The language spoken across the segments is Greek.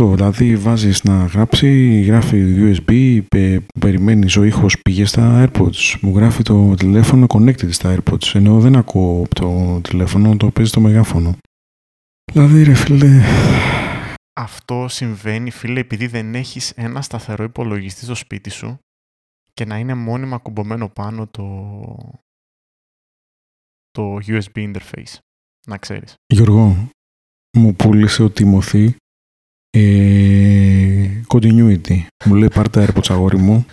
αυτό. Δηλαδή βάζεις να γράψει, γράφει USB, πε, περιμένεις ο ήχος πήγε στα AirPods. Μου γράφει το τηλέφωνο connected στα AirPods. Ενώ δεν ακούω από το τηλέφωνο, το παίζει το μεγάφωνο. Δηλαδή ρε φίλε... Αυτό συμβαίνει, φίλε, επειδή δεν έχεις ένα σταθερό υπολογιστή στο σπίτι σου και να είναι μόνιμα κουμπωμένο πάνω το, το USB interface. Να ξέρεις. Γιώργο, μου πούλησε ο Τιμωθή ε, continuity. Μου λέει πάρε τα AirPods αγόρι μου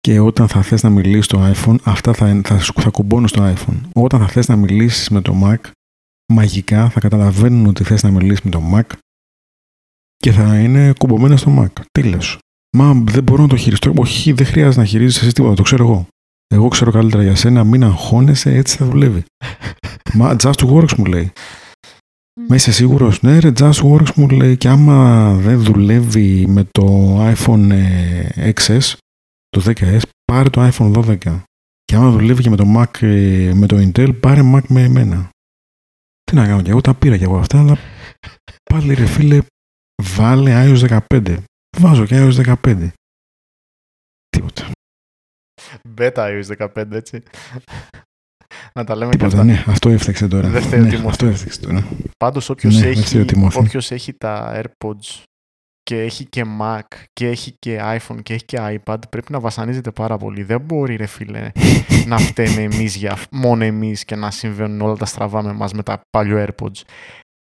και όταν θα θες να μιλήσεις στο iPhone, αυτά θα, θα, θα κουμπώνουν στο iPhone. Όταν θα θες να μιλήσεις με το Mac, μαγικά θα καταλαβαίνουν ότι θες να μιλήσεις με το Mac και θα είναι κουμπωμένα στο Mac. Τέλος. Μα δεν μπορώ να το χειριστώ. Όχι, δεν χρειάζεται να χειρίζεσαι εσύ τίποτα. Το ξέρω εγώ. Εγώ ξέρω καλύτερα για σένα. Μην αγχώνεσαι, έτσι θα δουλεύει. Μα just works μου λέει. Μα είσαι σίγουρος, ναι, ρε, Just Works μου λέει και άμα δεν δουλεύει με το iPhone ε, XS, το 10S, πάρε το iPhone 12. Και άμα δουλεύει και με το Mac ε, με το Intel, πάρε Mac με εμένα. Τι να κάνω κι εγώ, τα πήρα κι εγώ αυτά, αλλά πάλι ρε φίλε, βάλε iOS 15. Βάζω και iOS 15. Τίποτα. Beta iOS 15, έτσι. Να τα λέμε Τίποτα, και αυτά. ναι, αυτό έφταξε τώρα. Δεν φταίει ο ναι, Τιμόθης. αυτό έφταξε τώρα. Πάντως όποιος, Ναι, έτσι ο έχει, Τιμόθη. όποιος έχει τα AirPods και έχει και Mac και έχει και iPhone και έχει και iPad πρέπει να βασανίζεται πάρα πολύ. Δεν μπορεί ρε φίλε να φταίμε εμείς για μόνο εμείς και να συμβαίνουν όλα τα στραβά με εμάς με τα παλιό AirPods.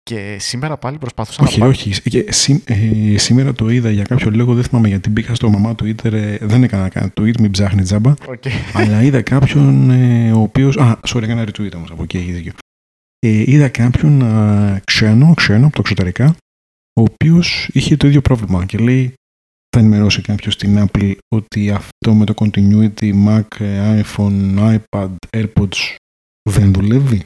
Και σήμερα πάλι προσπαθούσα Όχι, να πάρω... όχι. Και σή- ε, σήμερα το είδα για κάποιο λόγο, δεν θυμάμαι γιατί μπήκα στο μαμά Twitter, ε, δεν έκανα καν tweet, μην ψάχνει τζάμπα. Οκ. αλλά είδα κάποιον ε, ο οποίο. Α, sorry, έκανα retweet όμως από εκεί, έχει δίκιο. Ε, είδα κάποιον α, ξένο, ξένο από το εξωτερικά, ο οποίος είχε το ίδιο πρόβλημα και λέει. Θα ενημερώσει κάποιος στην Apple ότι αυτό με το continuity Mac, ε, iPhone, iPad, AirPods δεν δουλεύει.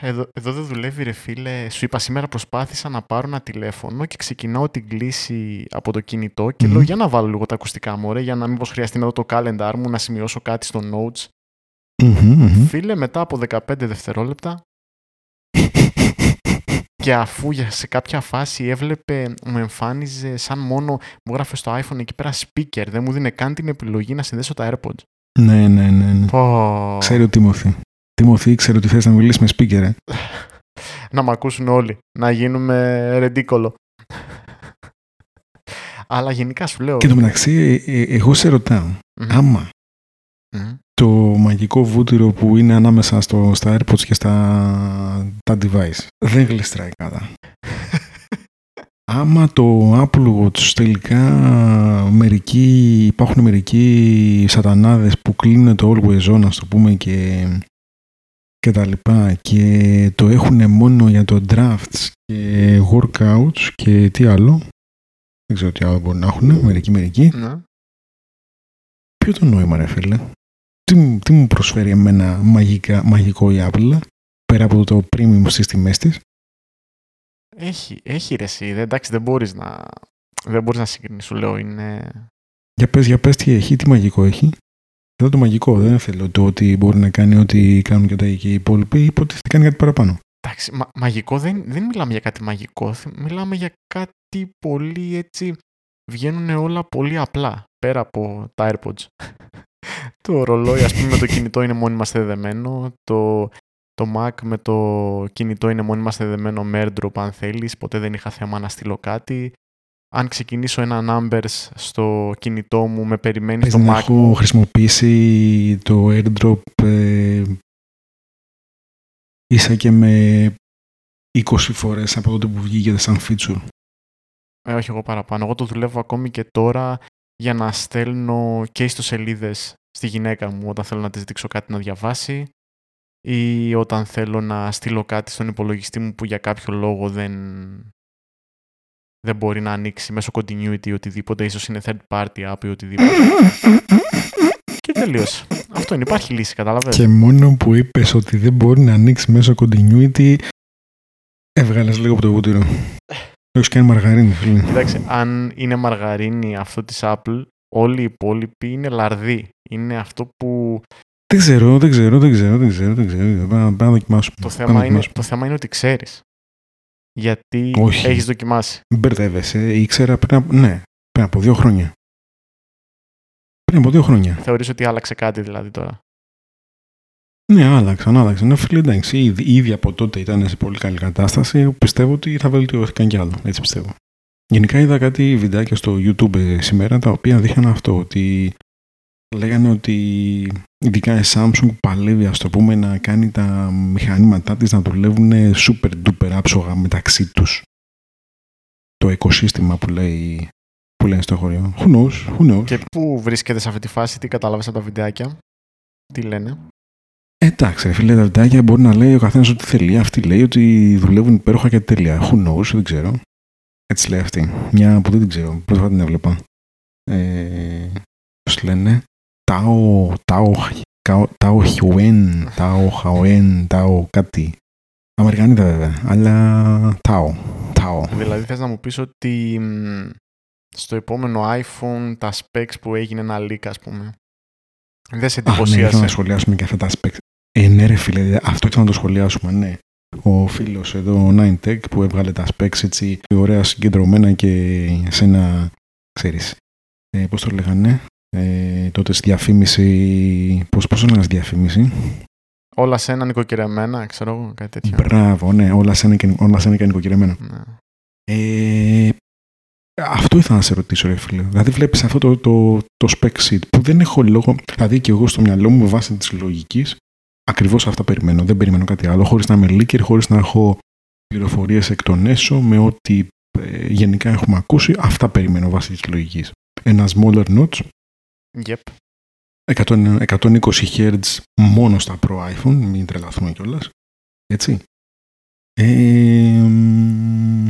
Εδώ, εδώ δεν δουλεύει ρε φίλε. Σου είπα σήμερα προσπάθησα να πάρω ένα τηλέφωνο και ξεκινάω την κλίση από το κινητό και Μμμ. λέω για να βάλω λίγο τα ακουστικά μου, ρε, για να μήπως χρειαστεί να δω το calendar μου, να σημειώσω κάτι στο notes. Μμμ, μμμ. Φίλε, μετά από 15 δευτερόλεπτα και αφού για- σε κάποια φάση έβλεπε, μου εμφάνιζε σαν μόνο, μου γράφε στο iPhone εκεί πέρα speaker, δεν μου δίνει καν την επιλογή να συνδέσω τα AirPods. ναι, ναι, ναι. ναι. Πω. Ξέρει ο Τίμωθη. Τίμωθη, ξέρω ότι θες να μιλήσεις με speaker, ε. να μ' ακούσουν όλοι, να γίνουμε ρεντίκολο. Αλλά γενικά σου λέω... Και εν τω μεταξύ, ε, ε, εγώ σε ρωτάω, Μμμ. άμα Μμμ. το μαγικό βούτυρο που είναι ανάμεσα στο, στα AirPods και στα τα device δεν γλιστράει κατά. Άμα το Apple Watch τελικά μερικοί, υπάρχουν μερικοί σατανάδες που κλείνουν το Always On, ας το πούμε, και, και τα λοιπά και το έχουν μόνο για το drafts και workouts και τι άλλο. Δεν ξέρω τι άλλο μπορεί να έχουν, μερικοί μερικοί. Ναι. Ποιο το νόημα, ρε φίλε; Τι, μου- τι μου προσφέρει εμένα μαγικά, μαγικό η Apple, πέρα από το premium στις τιμές της; Έχει, έχει ρε εσύ. Δεν- Εντάξει, δεν μπορείς να, δεν μπορείς να συγκρίνεις, σου λέω. Είναι... Για πες, για πες τι έχει, τι μαγικό έχει. Εδώ το μαγικό, δεν θέλω το ότι μπορεί να κάνει ό,τι κάνουν και τα και οι υπόλοιποι, υποτίθεται κάνει κάτι παραπάνω. Εντάξει, μα- μαγικό δεν, δεν μιλάμε για κάτι μαγικό. θε- Μιλάμε για κάτι πολύ έτσι... Βγαίνουν όλα πολύ απλά, πέρα από τα AirPods. το ρολόι, ας πούμε, με το κινητό είναι μόνιμα στεδεμένο. Το, το Mac με το κινητό είναι μόνιμα στεδεμένο με AirDrop αν θέλεις. Ποτέ δεν είχα θέμα να στείλω κάτι. Αν ξεκινήσω ένα numbers στο κινητό μου, με περιμένει Πες στο να Mac έχω μου. χρησιμοποιήσει το airdrop ε, ίσα και με 20 φορές από τότε που βγήκε σαν feature. Ε, όχι εγώ παραπάνω. Εγώ το δουλεύω ακόμη και τώρα για να στέλνω και ιστοσελίδες στη γυναίκα μου όταν θέλω να της δείξω κάτι να διαβάσει ή όταν θέλω να στείλω κάτι στον υπολογιστή μου που για κάποιο λόγο δεν, δεν μπορεί να ανοίξει μέσω continuity ή οτιδήποτε, ίσως είναι third party app ή οτιδήποτε. και τελείωσε. Αυτό είναι. Υπάρχει λύση, καταλαβαίνεις. Και μόνο που είπες ότι δεν μπορεί να ανοίξει μέσω continuity, έβγαλες λίγο από το βούτυρο. Το έχεις κάνει μαργαρίνη, φίλε. Εντάξει, αν είναι μαργαρίνη αυτό της Apple, όλοι οι υπόλοιποι είναι λαρδί. Είναι αυτό που Δεν ξέρω, δεν ξέρω, δεν ξέρω, δεν ξέρω, δεν ξέρω. Πάμε πάμε να δοκιμάσουμε. Το Πάμε να θέμα, είναι, δοκιμάσουμε. το θέμα είναι ότι ξέρεις. Γιατί Όχι. έχεις δοκιμάσει; Μπερδεύεσαι. Ήξερα πριν από, ναι, πριν από δύο χρόνια. Πριν από δύο χρόνια. Θεωρείς ότι άλλαξε κάτι δηλαδή τώρα; Ναι, άλλαξαν, άλλαξαν. Ναι, φίλε, εντάξει, ήδη, ήδη από τότε ήταν σε πολύ καλή κατάσταση. Πιστεύω ότι θα βελτιώθηκαν κι άλλο. Έτσι πιστεύω. Γενικά είδα κάτι βιντεάκια στο YouTube ε, σήμερα τα οποία δείχναν αυτό. Ότι λέγανε ότι ειδικά η Samsung παλεύει, ας το πούμε, να κάνει τα μηχανήματά της να δουλεύουν super duper άψογα μεταξύ τους. Το οικοσύστημα που λέει που λένε στο χωριό. Who knows, who knows. Και πού βρίσκεται σε αυτή τη φάση, τι κατάλαβες από τα βιντεάκια, τι λένε. Εντάξει, ρε φίλε, τα βιντεάκια μπορεί να λέει ο καθένας ό,τι θέλει. Αυτή λέει ότι δουλεύουν υπέροχα και τέλεια. Who knows, δεν ξέρω. Έτσι λέει αυτή. Μια που δεν την ξέρω. Πρώτη φορά την έβλεπα. Ε, Πώς λένε. Τάο. Τάο. Καο- Τάο Χιουέν. Τάο Χαουέν. Τάο κάτι. Αμερικανίδα βέβαια. Αλλά. Τάο. Τάο. Δηλαδή θες να μου πεις ότι μ, στο επόμενο iPhone τα specs που έγινε ένα leak ας πούμε. Δεν σε Α, ναι, ήθελα εντυπωσίασε; να σχολιάσουμε και αυτά τα aspects. Ε, ναι, ρε φίλε, αυτό ήθελα να το σχολιάσουμε, ναι. Ο φίλος εδώ, ο 9tech, που έβγαλε τα specs έτσι ωραία συγκεντρωμένα και σε ένα, ξέρεις, ε, πώς το λέγανε, ε, τότε στη διαφήμιση, πώς, πώς το λέγανε στη διαφήμιση; Όλα σε ένα νοικοκυρεμένα, ξέρω εγώ, κάτι τέτοιο. Μπράβο, ναι, όλα σε ένα και, όλα σε ένα και νοικοκυρεμένο. Ναι. Ε, αυτό ήθελα να σε ρωτήσω, ρε φίλε. Δηλαδή, βλέπεις αυτό το, το, το spec sheet που δεν έχω λόγο. Δηλαδή, και εγώ στο μυαλό μου, με βάση της λογικής, ακριβώς αυτά περιμένω. Δεν περιμένω κάτι άλλο. Χωρίς να είμαι leaker, χωρίς να έχω πληροφορίες εκ των έσω, με ό,τι ε, γενικά έχουμε ακούσει. Αυτά περιμένω βάσει της λογικής. Ένα smaller notch, Yep. 100 120 Hz μόνο στα Pro iPhone, μην τρελαθούμε κιόλας. Έτσι. Ε, μ,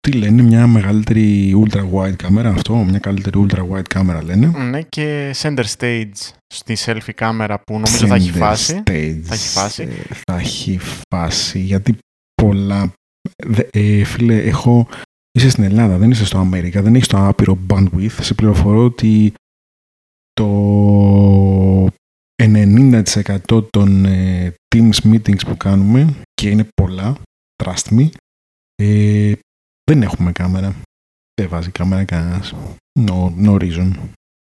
τι λένε, μια μεγαλύτερη ultra wide κάμερα αυτό, μια καλύτερη ultra wide κάμερα λένε. Ναι, και center stage στη selfie κάμερα που νομίζω θα έχει Center φάση. stage, Θα έχει φάση. ε, θα έχει φάση, γιατί πολλά... δε- ε, φίλε, έχω... Είσαι στην Ελλάδα, δεν είσαι στο Αμέρικα, δεν έχεις το άπειρο bandwidth. Σε πληροφορώ ότι το 90% των ε, Teams meetings που κάνουμε και είναι πολλά, trust me, ε, δεν έχουμε κάμερα. Δεν βάζει κάμερα κανένας. No, no reason.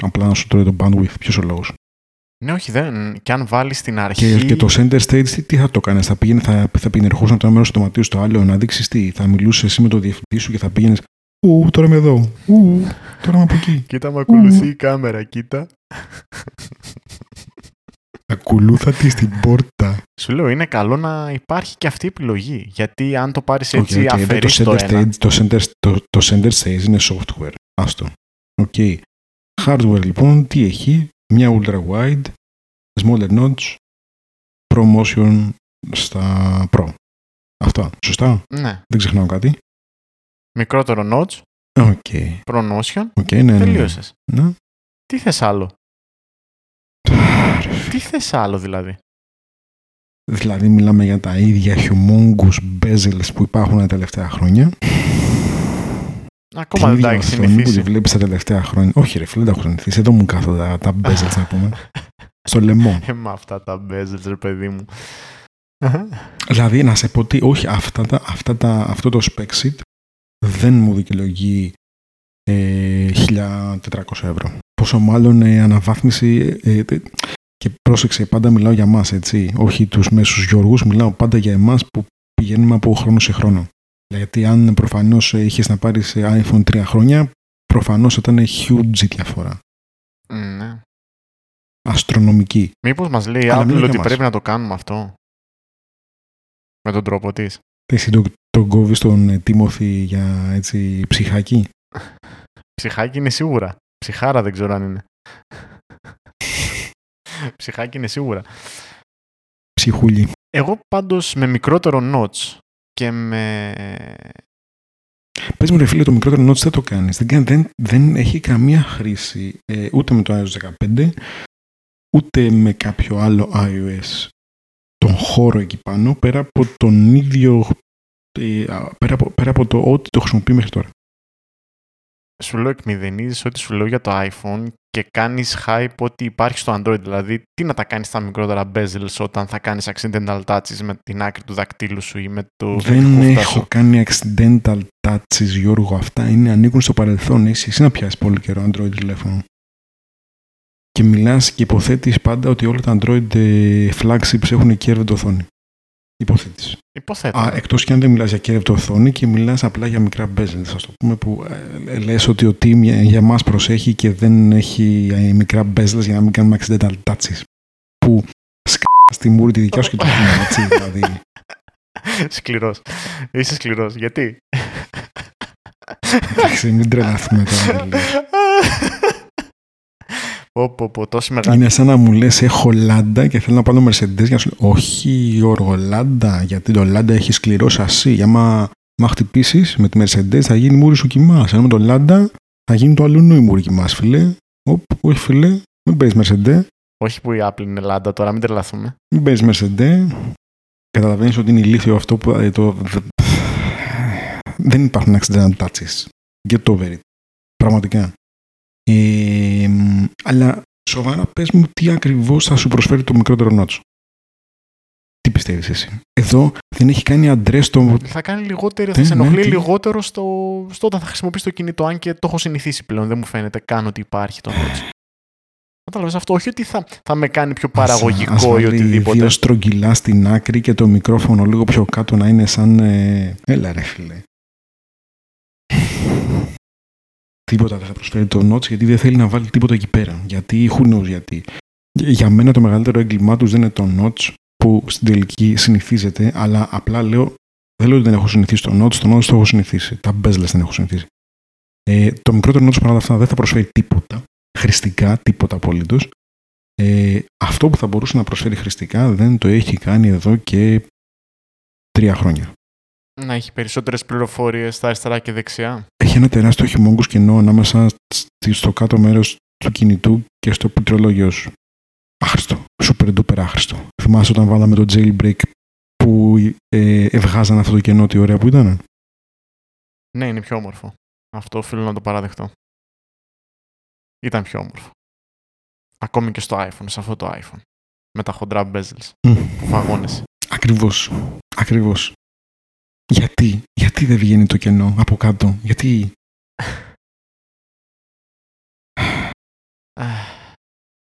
Απλά να σου τρώει το bandwidth. Ποιος ο λόγος; Ναι, όχι, δεν. Και αν βάλεις στην αρχή. Και, και το center stage τι, τι θα το κάνεις, θα πήγαινε, θα, θα πήγαινε ερχόσουν το ένα μέρος του δωματίου στο άλλο, να δείξεις τι, θα μιλούσες εσύ με το διευθυντή σου και θα πήγαινε. Ου, τώρα είμαι εδώ. Ου, τώρα είμαι από εκεί. Κοίτα, με ακολουθεί η κάμερα, κοίτα. Ακολούθα τη στην πόρτα. Σου λέω, είναι καλό να υπάρχει και αυτή η επιλογή. Γιατί αν το πάρεις Οκ, έτσι, οκ, δεν αφαιρείς το, το, center ένα. stage, το, center, το, το center stage είναι software. Άστο. Οκ. Hardware λοιπόν, τι έχει; Μια ultra wide, smaller notch, ProMotion στα Pro. Αυτά. Σωστά; Ναι. Δεν ξεχνάω κάτι. Μικρότερο notch, Οκ. ProMotion, Οκ, ναι, ναι. ναι. τελείωσες. Ναι. Τι θες άλλο; Τι θες άλλο δηλαδή; Δηλαδή μιλάμε για τα ίδια humongous bezels που υπάρχουν τα τελευταία χρόνια. Ακόμα δεν Την τα ίδια έχεις οθόνη που τη συνηθίσει. βλέπεις τα τελευταία χρόνια. Όχι ρε φίλε, δεν τα έχω συνηθίσει. Εδώ μου κάθονται τα, τα bezels να πούμε. Στο λαιμό. Ε, με αυτά τα bezels, ρε παιδί μου. δηλαδή να σε πω τι, όχι αυτά τα, αυτά τα, αυτό το spec sheet δεν μου δικαιολογεί ε, 1400 ευρώ. Πόσο μάλλον ε, αναβάθμιση ε, ε, και πρόσεξε, πάντα μιλάω για μας, έτσι. Όχι τους μέσους Γιώργους, μιλάω πάντα για εμάς που πηγαίνουμε από χρόνο σε χρόνο. Γιατί αν προφανώς είχες να πάρεις iPhone 3 χρόνια, προφανώς ήταν huge η διαφορά. ναι. Αστρονομική. Μήπως μας λέει η Αλλά Apple μιλάω για ότι μας. πρέπει να το κάνουμε αυτό; Με τον τρόπο της. Εσύ τον το κόβεις τον ε, Τίμωθη για έτσι ψυχάκι; Ψυχάκι είναι σίγουρα. Ψυχάρα δεν ξέρω αν είναι. Ψυχάκι είναι σίγουρα. Ψυχούλη. Εγώ πάντως με μικρότερο notch και με... Πες μου ρε φίλε, το μικρότερο notch δεν το κάνεις. Δεν, κάνει- δεν, δεν έχει καμία χρήση ε, ούτε με το iOS 15, ούτε με κάποιο άλλο iOS. Τον χώρο εκεί πάνω, πέρα από τον ίδιο, ε, α, πέρα, από, πέρα από το ό,τι το χρησιμοποιεί μέχρι τώρα. Σου λέω εκμηδενίζεις ό,τι σου λέω για το iPhone και κάνεις hype ότι υπάρχει στο Android. Δηλαδή, τι να τα κάνεις στα μικρότερα bezels όταν θα κάνεις accidental touches με την άκρη του δακτύλου σου ή με το Δεν έχω κάνει accidental touches, Γιώργο. Αυτά είναι, ανήκουν στο παρελθόν. Εσύ, εσύ να πιάσεις πολύ καιρό Android τηλέφωνο. Και μιλάς και υποθέτεις πάντα ότι όλα τα Android ε, flagships έχουν curved οθόνη. Υποθέτεις. Υποθέτω. Α, εκτός και αν δεν μιλάς για curved οθόνη και μιλάς απλά για μικρά bezels, θα το πούμε, που ε, λες ότι ο team για, για μας προσέχει και δεν έχει ε, μικρά bezels για να μην κάνουμε accidental touches. Που σκα στη μούρη τη δικιά σου και το πούμε, έτσι, δηλαδή. Σκληρός. Είσαι σκληρός. Γιατί; Εντάξει, μην τρελαθούμε τώρα. δηλαδή. Πω, πω, πω, τόση μεγάλη. Είναι σαν να μου λες έχω λάντα και θέλω να πάρω Mercedes για να σου Όχι, Γιώργο, λάντα, γιατί το λάντα έχει σκληρό σασί. Για μα, μα χτυπήσεις με τη Mercedes θα γίνει μούρη σου κοιμάς. Ενώ με το λάντα θα γίνει το αλλού η μούρη κοιμάς, φίλε. Οπ, όχι, φίλε, μην παίζει Mercedes. Όχι που η Apple είναι λάντα τώρα, μην τρελαθούμε. Μην παίζει Mercedes. Καταλαβαίνεις ότι είναι ηλίθιο αυτό που. ε, το... Δεν υπάρχουν accidental touches. Get over it. Πραγματικά. Ε, μ, αλλά σοβαρά πες μου τι ακριβώς θα σου προσφέρει το μικρότερο νότσο. Τι πιστεύεις εσύ; Εδώ δεν έχει κάνει αντρές το... Θα κάνει λιγότερο, θα Δεν, σε ναι, ενοχλεί τι- λιγότερο στο, στο όταν θα χρησιμοποιήσει το κινητό, αν και το έχω συνηθίσει πλέον. Δεν μου φαίνεται καν ότι υπάρχει το νότσο. Κατάλαβες αυτό. Όχι ότι θα, θα με κάνει πιο παραγωγικό Ας ή βάλει οτιδήποτε. δύο στρογγυλά στην άκρη και το μικρόφωνο λίγο πιο κάτω να είναι σαν... ε, Έλα ρε φίλε. Τίποτα δεν θα προσφέρει το Notch γιατί δεν θέλει να βάλει τίποτα εκεί πέρα. Γιατί, who knows γιατί. Για μένα το μεγαλύτερο έγκλημά τους δεν είναι το Notch που στην τελική συνηθίζεται, αλλά απλά λέω, δεν λέω ότι δεν έχω συνηθίσει το Notch, το Notch το έχω συνηθίσει. Τα bezels δεν έχω συνηθίσει. Ε, το μικρότερο Notch παρά αυτά δεν θα προσφέρει τίποτα, χρηστικά, τίποτα απολύτως. Ε, αυτό που θα μπορούσε να προσφέρει χρηστικά δεν το έχει κάνει εδώ και τρία χρόνια. Να έχει περισσότερες πληροφορίες στα αριστερά και δεξιά. Έχει ένα τεράστιο χειμώγκος κενό ανάμεσα στη- στο κάτω μέρος του κινητού και στο πληκτρολόγιο σου. Άχρηστο. Super duper άχρηστο. Θυμάσαι όταν βάλαμε το jailbreak που ε, ευγάζαν αυτό το κενό, τι ωραία που ήταν. Ναι, είναι πιο όμορφο. Αυτό οφείλω να το παραδεχτώ. Ήταν πιο όμορφο. Ακόμη και στο iPhone, σε αυτό το iPhone. Με τα χοντρά bezels που φαγώνεσαι. Ακριβώς. Ακριβώς. Γιατί, γιατί δεν βγαίνει το κενό από κάτω, γιατί; Αχ,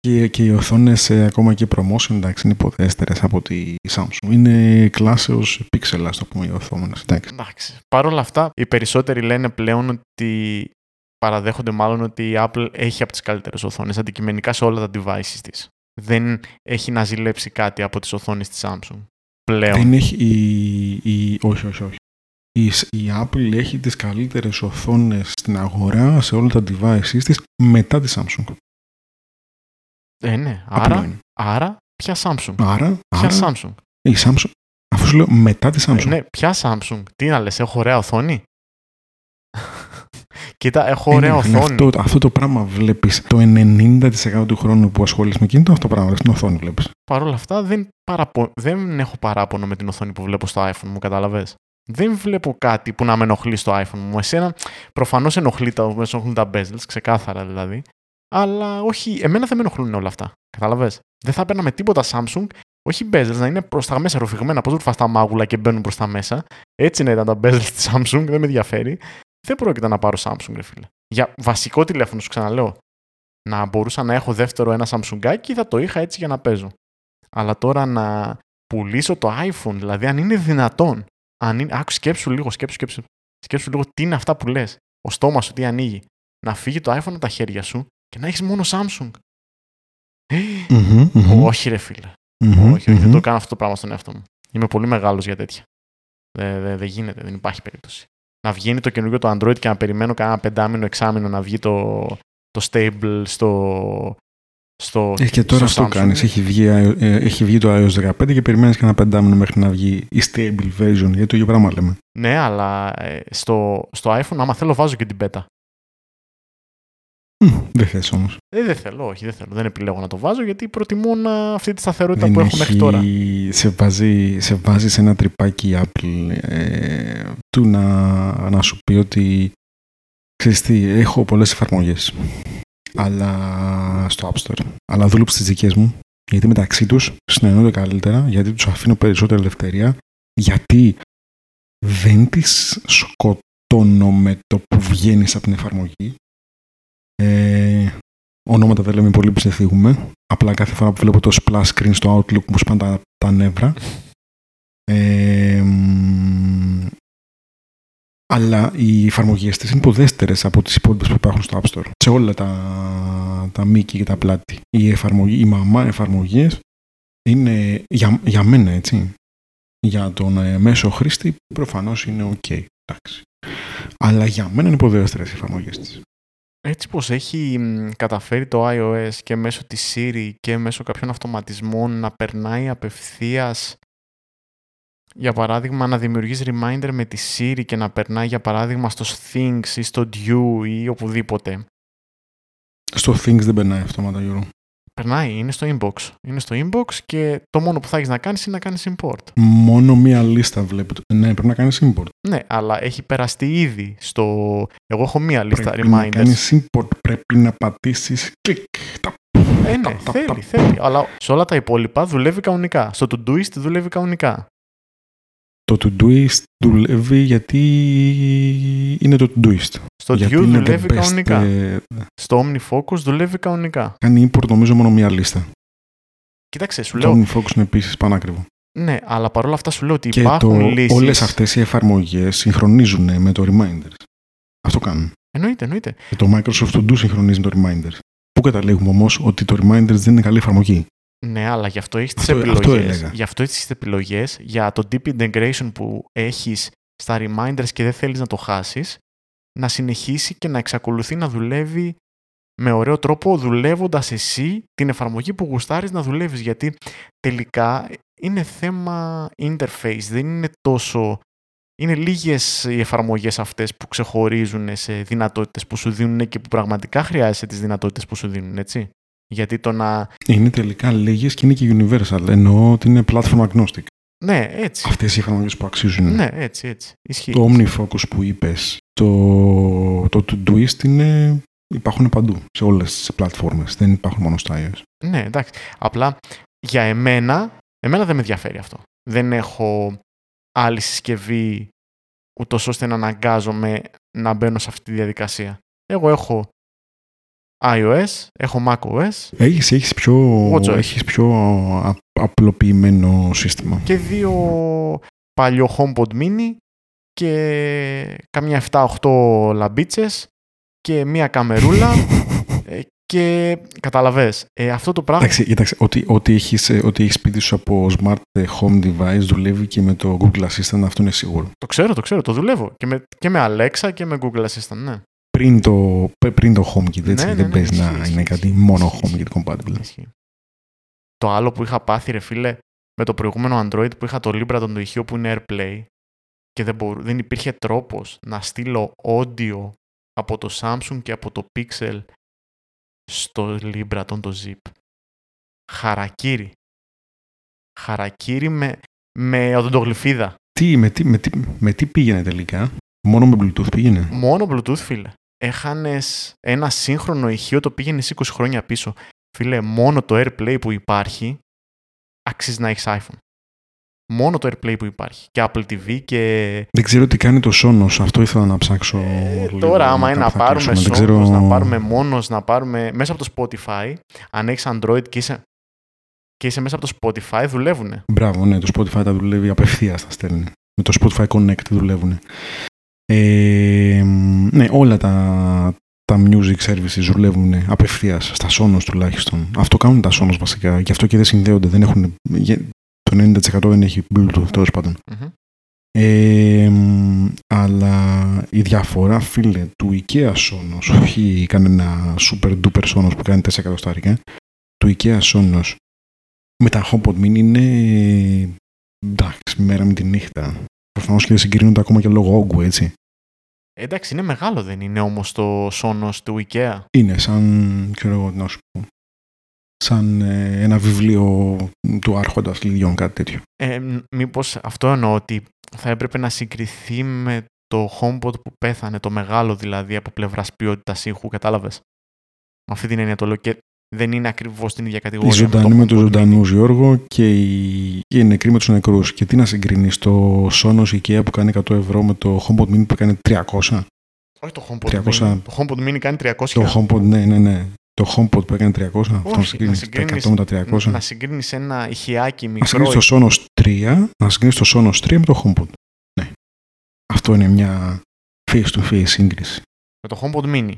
και, και οι οθόνες ακόμα και promotion εντάξει είναι υποδέστερες από τη Samsung. Είναι κλάσεως pixel, ας το πούμε, οι οθόνες. Εντάξει. Εντάξει. Παρ' όλα αυτά, οι περισσότεροι λένε πλέον ότι παραδέχονται μάλλον ότι η Apple έχει από τις καλύτερες οθόνες αντικειμενικά σε όλα τα devices της. Δεν έχει να ζηλέψει κάτι από τις οθόνες της Samsung. Πλέον. Δεν έχει η, η, όχι, όχι, όχι. Η, η Apple έχει τις καλύτερες οθόνες στην αγορά σε όλα τα devices της μετά τη Samsung. Ε, ναι. Απλό Άρα, είναι. άρα, ποια Samsung. Άρα, Ποια άρα Samsung. η Samsung, αφού σου λέω μετά τη Samsung. Ε, ναι, ποια Samsung. Τι να λες, έχω ωραία οθόνη; Κοίτα, έχω Ε, ωραία ναι, ναι, οθόνη. Αυτό, αυτό το πράγμα βλέπεις το 90% του χρόνου που ασχολείσαι με κινητό, αυτό το πράγμα βλέπεις, την οθόνη βλέπεις. Παρ' όλα αυτά δεν, παραπο... δεν έχω παράπονο με την οθόνη που βλέπω στο iPhone μου, καταλαβες. Δεν βλέπω κάτι που να με ενοχλεί στο iPhone μου. Εσένα προφανώς ενοχλεί τα, με ενοχλούν τα bezels, ξεκάθαρα δηλαδή. Αλλά όχι, εμένα δεν με ενοχλούν όλα αυτά. Καταλαβες. Δεν θα παίρνα με τίποτα Samsung, όχι bezels, να είναι προς τα μέσα ροφηγμένα. Πώς ρουφάς τα μάγουλα και μπαίνουν προς τα μέσα. Έτσι να ήταν τα bezels της Samsung, δεν με ενδιαφέρει. Δεν πρόκειται να πάρω Samsung, ρε φίλε. Για βασικό τηλέφωνο, σου ξαναλέω. Να μπορούσα να έχω δεύτερο ένα Samsung θα το είχα έτσι για να παίζω. Αλλά τώρα να πουλήσω το iPhone, δηλαδή αν είναι δυνατόν. Αν είναι... Άκου, σκέψου λίγο, σκέψου, σκέψου. Σκέψου λίγο τι είναι αυτά που λες. Ο στόμας σου τι ανοίγει. Να φύγει το iPhone από τα χέρια σου και να έχεις μόνο Samsung. Μμμ, μμμ, Όχι ρε φίλε. μμμ, όχι, όχι, δεν μμμ. το κάνω αυτό το πράγμα στον εαυτό μου. Είμαι πολύ μεγάλος για τέτοια. Δεν δε, δεν γίνεται, δεν υπάρχει περίπτωση. Να βγαίνει το καινούργιο το Android και να περιμένω κανένα πεντάμινο, εξάμινο να βγει το, το stable στο, στο, Ε, και τώρα στο αυτό Samsung. κάνεις. Έχει βγει, ε, έχει βγει το iOS 15 και περιμένεις και ένα πεντάμινο μέχρι να βγει η stable version. Γιατί το ίδιο πράγμα λέμε. Ναι, αλλά ε, στο, στο iPhone, άμα θέλω, βάζω και την beta. Μμ, Δεν θες όμως. Ε, δεν θέλω, όχι, δεν θέλω. Δεν επιλέγω να το βάζω γιατί προτιμώ να, αυτή τη σταθερότητα Δεν που έχω μέχρι τώρα. Σε βάζει, σε βάζει σε ένα τρυπάκι η Apple ε, του να, να σου πει ότι ξέρεις τι, έχω πολλές εφαρμογές. αλλά στο App Store. Αλλά δούλεψε στις δικές μου, γιατί μεταξύ τους συνεννούνται καλύτερα, γιατί τους αφήνω περισσότερη ελευθερία, γιατί δεν τις σκοτώνω με το που βγαίνεις από την εφαρμογή. Ε, ονόματα δεν λέμε πολύ που ξεφύγουμε. Απλά κάθε φορά που βλέπω το splash screen στο Outlook μου σπάνε τα, τα νεύρα. Ε, αλλά οι εφαρμογές της είναι υποδέστερες από τις υπόλοιπες που υπάρχουν στο App Store. Σε όλα τα, τα μήκη και τα πλάτη. Οι, εφαρμογή, οι μαμά εφαρμογές είναι για, για μένα έτσι. Για τον ε, μέσο χρήστη προφανώς είναι OK. Εντάξει. Αλλά για μένα είναι υποδέστερες οι εφαρμογές της. Έτσι πως έχει καταφέρει το iOS και μέσω της Siri και μέσω κάποιων αυτοματισμών να περνάει απευθείας για παράδειγμα να δημιουργείς reminder με τη Siri και να περνάει για παράδειγμα στο Things ή στο Due ή οπουδήποτε. Στο Things δεν περνάει αυτόματα Γιώργο. Περνάει, είναι στο inbox. Είναι στο inbox και το μόνο που θα έχεις να κάνεις είναι να κάνεις import. Μόνο μία λίστα βλέπετε. Ναι, πρέπει να κάνεις import. Ναι, αλλά έχει περαστεί ήδη στο. Εγώ έχω μία λίστα πρέπει reminders. να κάνεις import, πρέπει να πατήσεις κλικ. ταπ, Ε, ναι, ταπ, ταπ, θέλει, ταπ. θέλει. Αλλά σε όλα τα υπόλοιπα δουλεύει κανονικά. Στο Todoist δουλεύει κανονικά. Το Todoist δουλεύει γιατί είναι το Todoist. Στο γιατί Due είναι the δουλεύει best, κανονικά. ε, Στο OmniFocus δουλεύει κανονικά. κάνει import νομίζω μόνο μία λίστα. Κοίταξε, σου Το λέω. OmniFocus είναι επίσης πανάκριβο. Ναι, αλλά παρόλα αυτά σου λέω ότι Και υπάρχουν το, λύσεις. όλες αυτές οι εφαρμογές συγχρονίζουν με το Reminders. Αυτό κάνουν. Εννοείται, εννοείται. Και το Microsoft To Do συγχρονίζει το Reminders. Πού καταλήγουμε όμως ότι το Reminders δεν είναι καλή εφαρμογή; Ναι, αλλά γι' αυτό έχεις τις Αυτό- επιλογές. αυτό έλεγα. Γι' αυτό έχεις τις επιλογές για το deep integration που έχεις στα reminders και δεν θέλεις να το χάσεις, να συνεχίσει και να εξακολουθεί να δουλεύει με ωραίο τρόπο, δουλεύοντας εσύ την εφαρμογή που γουστάρεις να δουλεύεις. Γιατί τελικά είναι θέμα interface, δεν είναι τόσο. Είναι λίγες οι εφαρμογές αυτές που ξεχωρίζουν σε δυνατότητες που σου δίνουν και που πραγματικά χρειάζεσαι τις δυνατότητες που σου δίνουν, έτσι. Γιατί το να Είναι τελικά λίγες και είναι και universal. Εννοώ ότι είναι platform agnostic. Ναι, έτσι. Αυτές οι εφαρμογές που αξίζουν. Ναι, έτσι, έτσι. Ισχύει. Το OmniFocus που είπες, το, το Todoist είναι, υπάρχουν παντού, σε όλες τις πλατφόρμες. Δεν υπάρχουν μόνο στα iOS. Ναι, εντάξει. Απλά για εμένα, εμένα δεν με ενδιαφέρει αυτό. Δεν έχω άλλη συσκευή ούτως ώστε να αναγκάζομαι να μπαίνω σε αυτή τη διαδικασία. Εγώ έχω iOS, έχω macOS Έχεις, έχεις, πιο, WatchOS. έχεις πιο α- απλοποιημένο σύστημα. και δύο παλιό HomePod mini και καμιά 7-8 λαμπίτσες και μία καμερούλα ε, και καταλαβες, ε, αυτό το πράγμα Εντάξει, κοίταξε, ό,τι, ό,τι, έχεις, ε, ό,τι έχεις σπίτι σου από smart ε, home device δουλεύει και με το Google Assistant, αυτό είναι σίγουρο. Το ξέρω, το ξέρω, το δουλεύω. Και με, και με Alexa και με Google Assistant, ναι. Πριν το, πρι- πριν το HomeKit, έτσι, Ναι, ναι, δεν ναι, παίζει ισχύει, να ισχύει, είναι ισχύει. κάτι μόνο HomeKit compatible. Ισχύει. Το άλλο που είχα πάθει, ρε φίλε, με το προηγούμενο Android που είχα το Libra τον το ηχείο που είναι AirPlay και δεν, μπορού, δεν υπήρχε τρόπος να στείλω audio από το Samsung και από το Pixel στο Libra τον το Zip. Χαρακύρι. Χαρακύρι με, με οδοντογλυφίδα. Τι, με, τι, με, τι, με τι πήγαινε τελικά, μόνο με Bluetooth πήγαινε; Μόνο Bluetooth, φίλε. Έχανες ένα σύγχρονο ηχείο το πήγαινε 20 χρόνια πίσω. Φίλε, μόνο το AirPlay που υπάρχει αξίζει να έχεις iPhone. Μόνο το AirPlay που υπάρχει. Και Apple TV και. Δεν ξέρω τι κάνει το Sonos, αυτό ήθελα να ψάξω. Ε, λίγο τώρα, άμα είναι μετά να που θα πάρουμε κλείσουμε. Sonos, Δεν ξέρω... να πάρουμε μόνος, να πάρουμε μέσα από το Spotify, αν έχεις Android και είσαι, και είσαι μέσα από το Spotify, δουλεύουν. Μπράβο, ναι, το Spotify τα δουλεύει απευθείας, τα στέλνει. Με το Spotify Connect δουλεύουν. Ε, ναι, όλα τα, τα music services δουλεύουν απευθείας, στα Sonos τουλάχιστον. Αυτό κάνουν τα Sonos βασικά. Γι' αυτό και δεν συνδέονται. Δεν έχουν, γε- το 90% δεν έχει Bluetooth, τέλος πάντων. Μμμ. Ε, μ, αλλά η διαφορά, φίλε, του IKEA Sonos, όχι κανένα super duper Sonos που κάνει 4 εκατοστάρικα, του IKEA Sonos με τα HomePod Mini είναι εντάξει, μέρα με τη νύχτα. Προφανώς και δεν συγκρίνονται ακόμα και λόγω όγκου, έτσι. Εντάξει, είναι μεγάλο δεν είναι όμως το Sonos του IKEA; Είναι σαν, ξέρω εγώ τι να σου πω, σαν ε, ένα βιβλίο του Άρχοντας Λιδιών, κάτι τέτοιο. Ε, μ- μήπως αυτό εννοώ ότι θα έπρεπε να συγκριθεί με το HomePod που πέθανε, το μεγάλο δηλαδή από πλευράς ποιότητας ήχου, κατάλαβες; Αυτή την έννοια το λέω και δεν είναι ακριβώς την ίδια Η κατηγορία. ζωντανή με του HomePod Mini. ζωντανού Γιώργο και οι, και οι νεκροί με τους νεκρούς. Και τι να συγκρίνεις το Sonos IKEA που κάνει 100 ευρώ με το HomePod Mini που κάνει 300. Όχι το HomePod 300. Mini. Το HomePod Mini κάνει 300. Το HomePod, ναι, ναι, ναι. Το HomePod που έκανε 300. Αυτό να Όχι, να συγκρίνεις τα συγκρίνεις, 100 με τα 300. να συγκρίνεις ένα ηχιάκι Να μικρό. συγκρίνεις το Sonos 3, να συγκρίνεις το Sonos 3 με το HomePod. Ναι. Αυτό είναι μια face-to-face σύγκριση. Με το HomePod Mini.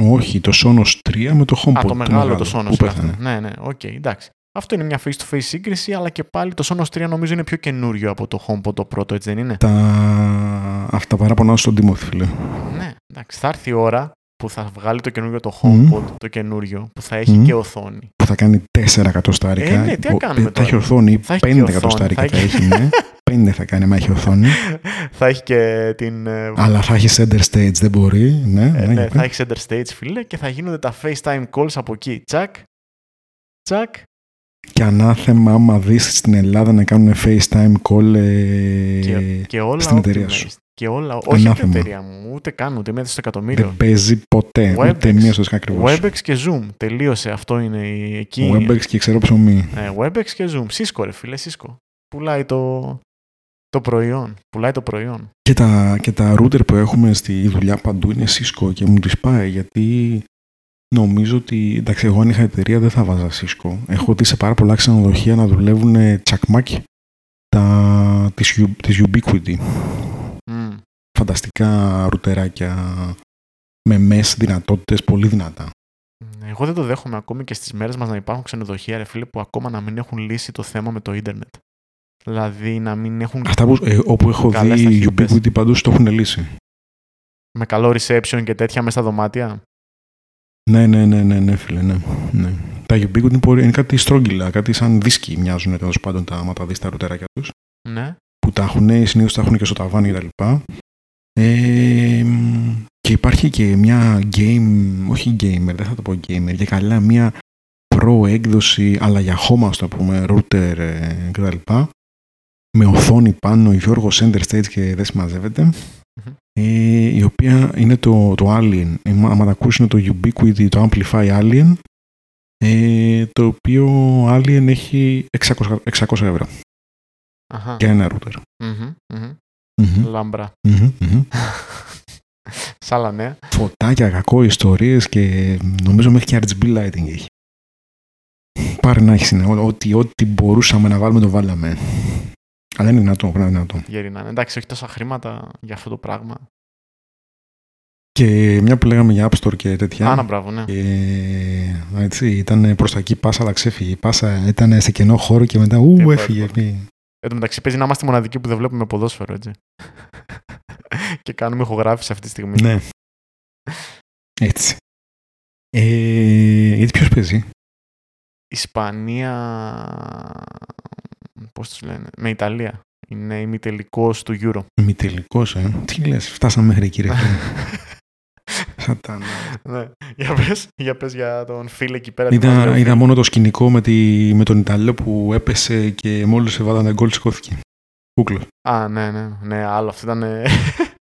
Όχι, το Sonos 3 με το HomePod. Α, το μεγάλο το Sonos. Που είναι αυτό. πέθανε. Ναι, ναι, οκ, εντάξει. Αυτό είναι μια face-to-face σύγκριση, αλλά και πάλι το Sonos 3 νομίζω είναι πιο καινούριο από το HomePod το πρώτο, έτσι δεν είναι; Τα... Αυτά παράπονα στον Timothy, φίλε. Ναι, εντάξει. Θα έρθει η ώρα που θα βγάλει το καινούριο το Μμμ. HomePod, το καινούριο, που θα έχει Μμμ. και οθόνη. Που θα κάνει 4 εκατοστάρικα. Ε, ναι, τι να Ο- κάνουμε Θα έχει τώρα. οθόνη, Θα έχει 5 και οθόνη, εκατοστάρικα θα θα έχει- έχει, ναι. 5 θα κάνει, μα έχει οθόνη. θα έχει και την. ε, Αλλά θα έχει center stage, δεν μπορεί. Ναι, ε, ναι, ναι, για θα πες. έχει center stage, φίλε, και θα γίνονται τα FaceTime calls από εκεί. Τσακ. Τσακ. Και ανάθεμα άμα δεις στην Ελλάδα να κάνουν FaceTime call ε, Και, και όλα στην εταιρεία optimized. σου. Και όλα, όχι από την Ανάθεμα. εταιρεία μου, ούτε καν, ούτε μέσα στο εκατομμύριο. Δεν παίζει ποτέ, Webex. ούτε μία στο ακριβώς. Webex και Zoom. Τελείωσε. Αυτό είναι η- εκεί. Webex και ξέρω ψωμί. Ε, Webex και Zoom. Cisco, ρε φίλε, Cisco. Πουλάει το, το προϊόν. Πουλάει το προϊόν. Και τα, και τα router που έχουμε στη δουλειά παντού είναι Cisco και μου τις πάει γιατί νομίζω ότι, εντάξει, εγώ αν είχα εταιρεία δεν θα βάζα Cisco. Έχω δει σε πάρα πολλά ξενοδοχεία να δουλεύουν τσακμάκι τα, της, U- της Ubiquity. Μμ. Φανταστικά ρούτεράκια με μες δυνατότητες πολύ δυνατά. Εγώ δεν το δέχομαι ακόμη και στις μέρες μας να υπάρχουν ξενοδοχεία, ρε φίλε, που ακόμα να μην έχουν λύσει το θέμα με το ίντερνετ. Δηλαδή να μην έχουν Αυτά που, ε, όπου έχω Καλές δει ταχύτητες. Ubiquity παντού το έχουν λύσει. με καλό reception και τέτοια μέσα στα δωμάτια. Ναι, ναι, ναι, ναι, ναι, φίλε, ναι. ναι. Τα Ubiquity είναι, πολύ- είναι κάτι στρόγγυλα, κάτι σαν δίσκοι μοιάζουν τέλος πάντων τα, άμα τα δεις τα ρούτεράκια τους. Ναι. Που τα έχουν, συνήθως τα έχουν και στο ταβάνι κτλ. Ε, μ, και υπάρχει και μια game, όχι gamer, δεν θα το πω gamer, για καλά μια pro έκδοση, αλλά για home, ας το πούμε, router ε, κτλ. Με οθόνη πάνω, Γιώργος Center Stage και δεν συμμαζεύεται. Μμμ. Ε, η οποία είναι το, το Alien. Ε, μα- άμα τα ακούσει είναι το Ubiquity, το Amplify Alien. Ε, το οποίο Alien έχει 600, 600 ευρώ Αχα. για ένα router. Μμμ, μμμ. Μμμ, Λάμπρα. μμμ, μμμ. Σ' άλλα νέα. Φωτάκια, κακό, ιστορίες και νομίζω μέχρι και RGB lighting έχει. Πάρε να έχεις, είναι, ό- ό,τι, ό,τι μπορούσαμε να βάλουμε το βάλαμε. Αλλά είναι δυνατό, πρέπει να είναι δυνατό. Γέρι να είναι. Εντάξει, όχι τόσα χρήματα για αυτό το πράγμα. Και μια που λέγαμε για App Store και τέτοια. Άνα, μπράβο, ναι. Και έτσι, ήταν προς τα εκεί, πάσα, αλλά ξέφυγε. Η πάσα ήταν σε κενό χώρο και μετά ου, Τίποτα, έφυγε. τίποτα. Έφυγε. Εν τω μεταξύ παίζει να είμαστε μοναδικοί που δεν βλέπουμε ποδόσφαιρο, έτσι. και κάνουμε ηχογράφηση αυτή τη στιγμή. Ναι. Έτσι. Ε, γιατί ποιος παίζει; Ισπανία. Πώς τους λένε. Με Ιταλία. Είναι ημιτελικός του Euro. Μη τελικός, ε. Τι λες, φτάσαμε μέχρι εκεί, ρε. φίλε. Σατάνα. ναι. Για πες, για πες για τον φίλο εκεί πέρα. τι μας Είδα, λέει ο είδα φίλος. μόνο το σκηνικό με, τη, με τον Ιταλό που έπεσε και μόλις έβαλαν γκολ σηκώθηκε. Κούκλος. Α, ναι, ναι. Ναι, άλλο. Αυτό ήταν. ε,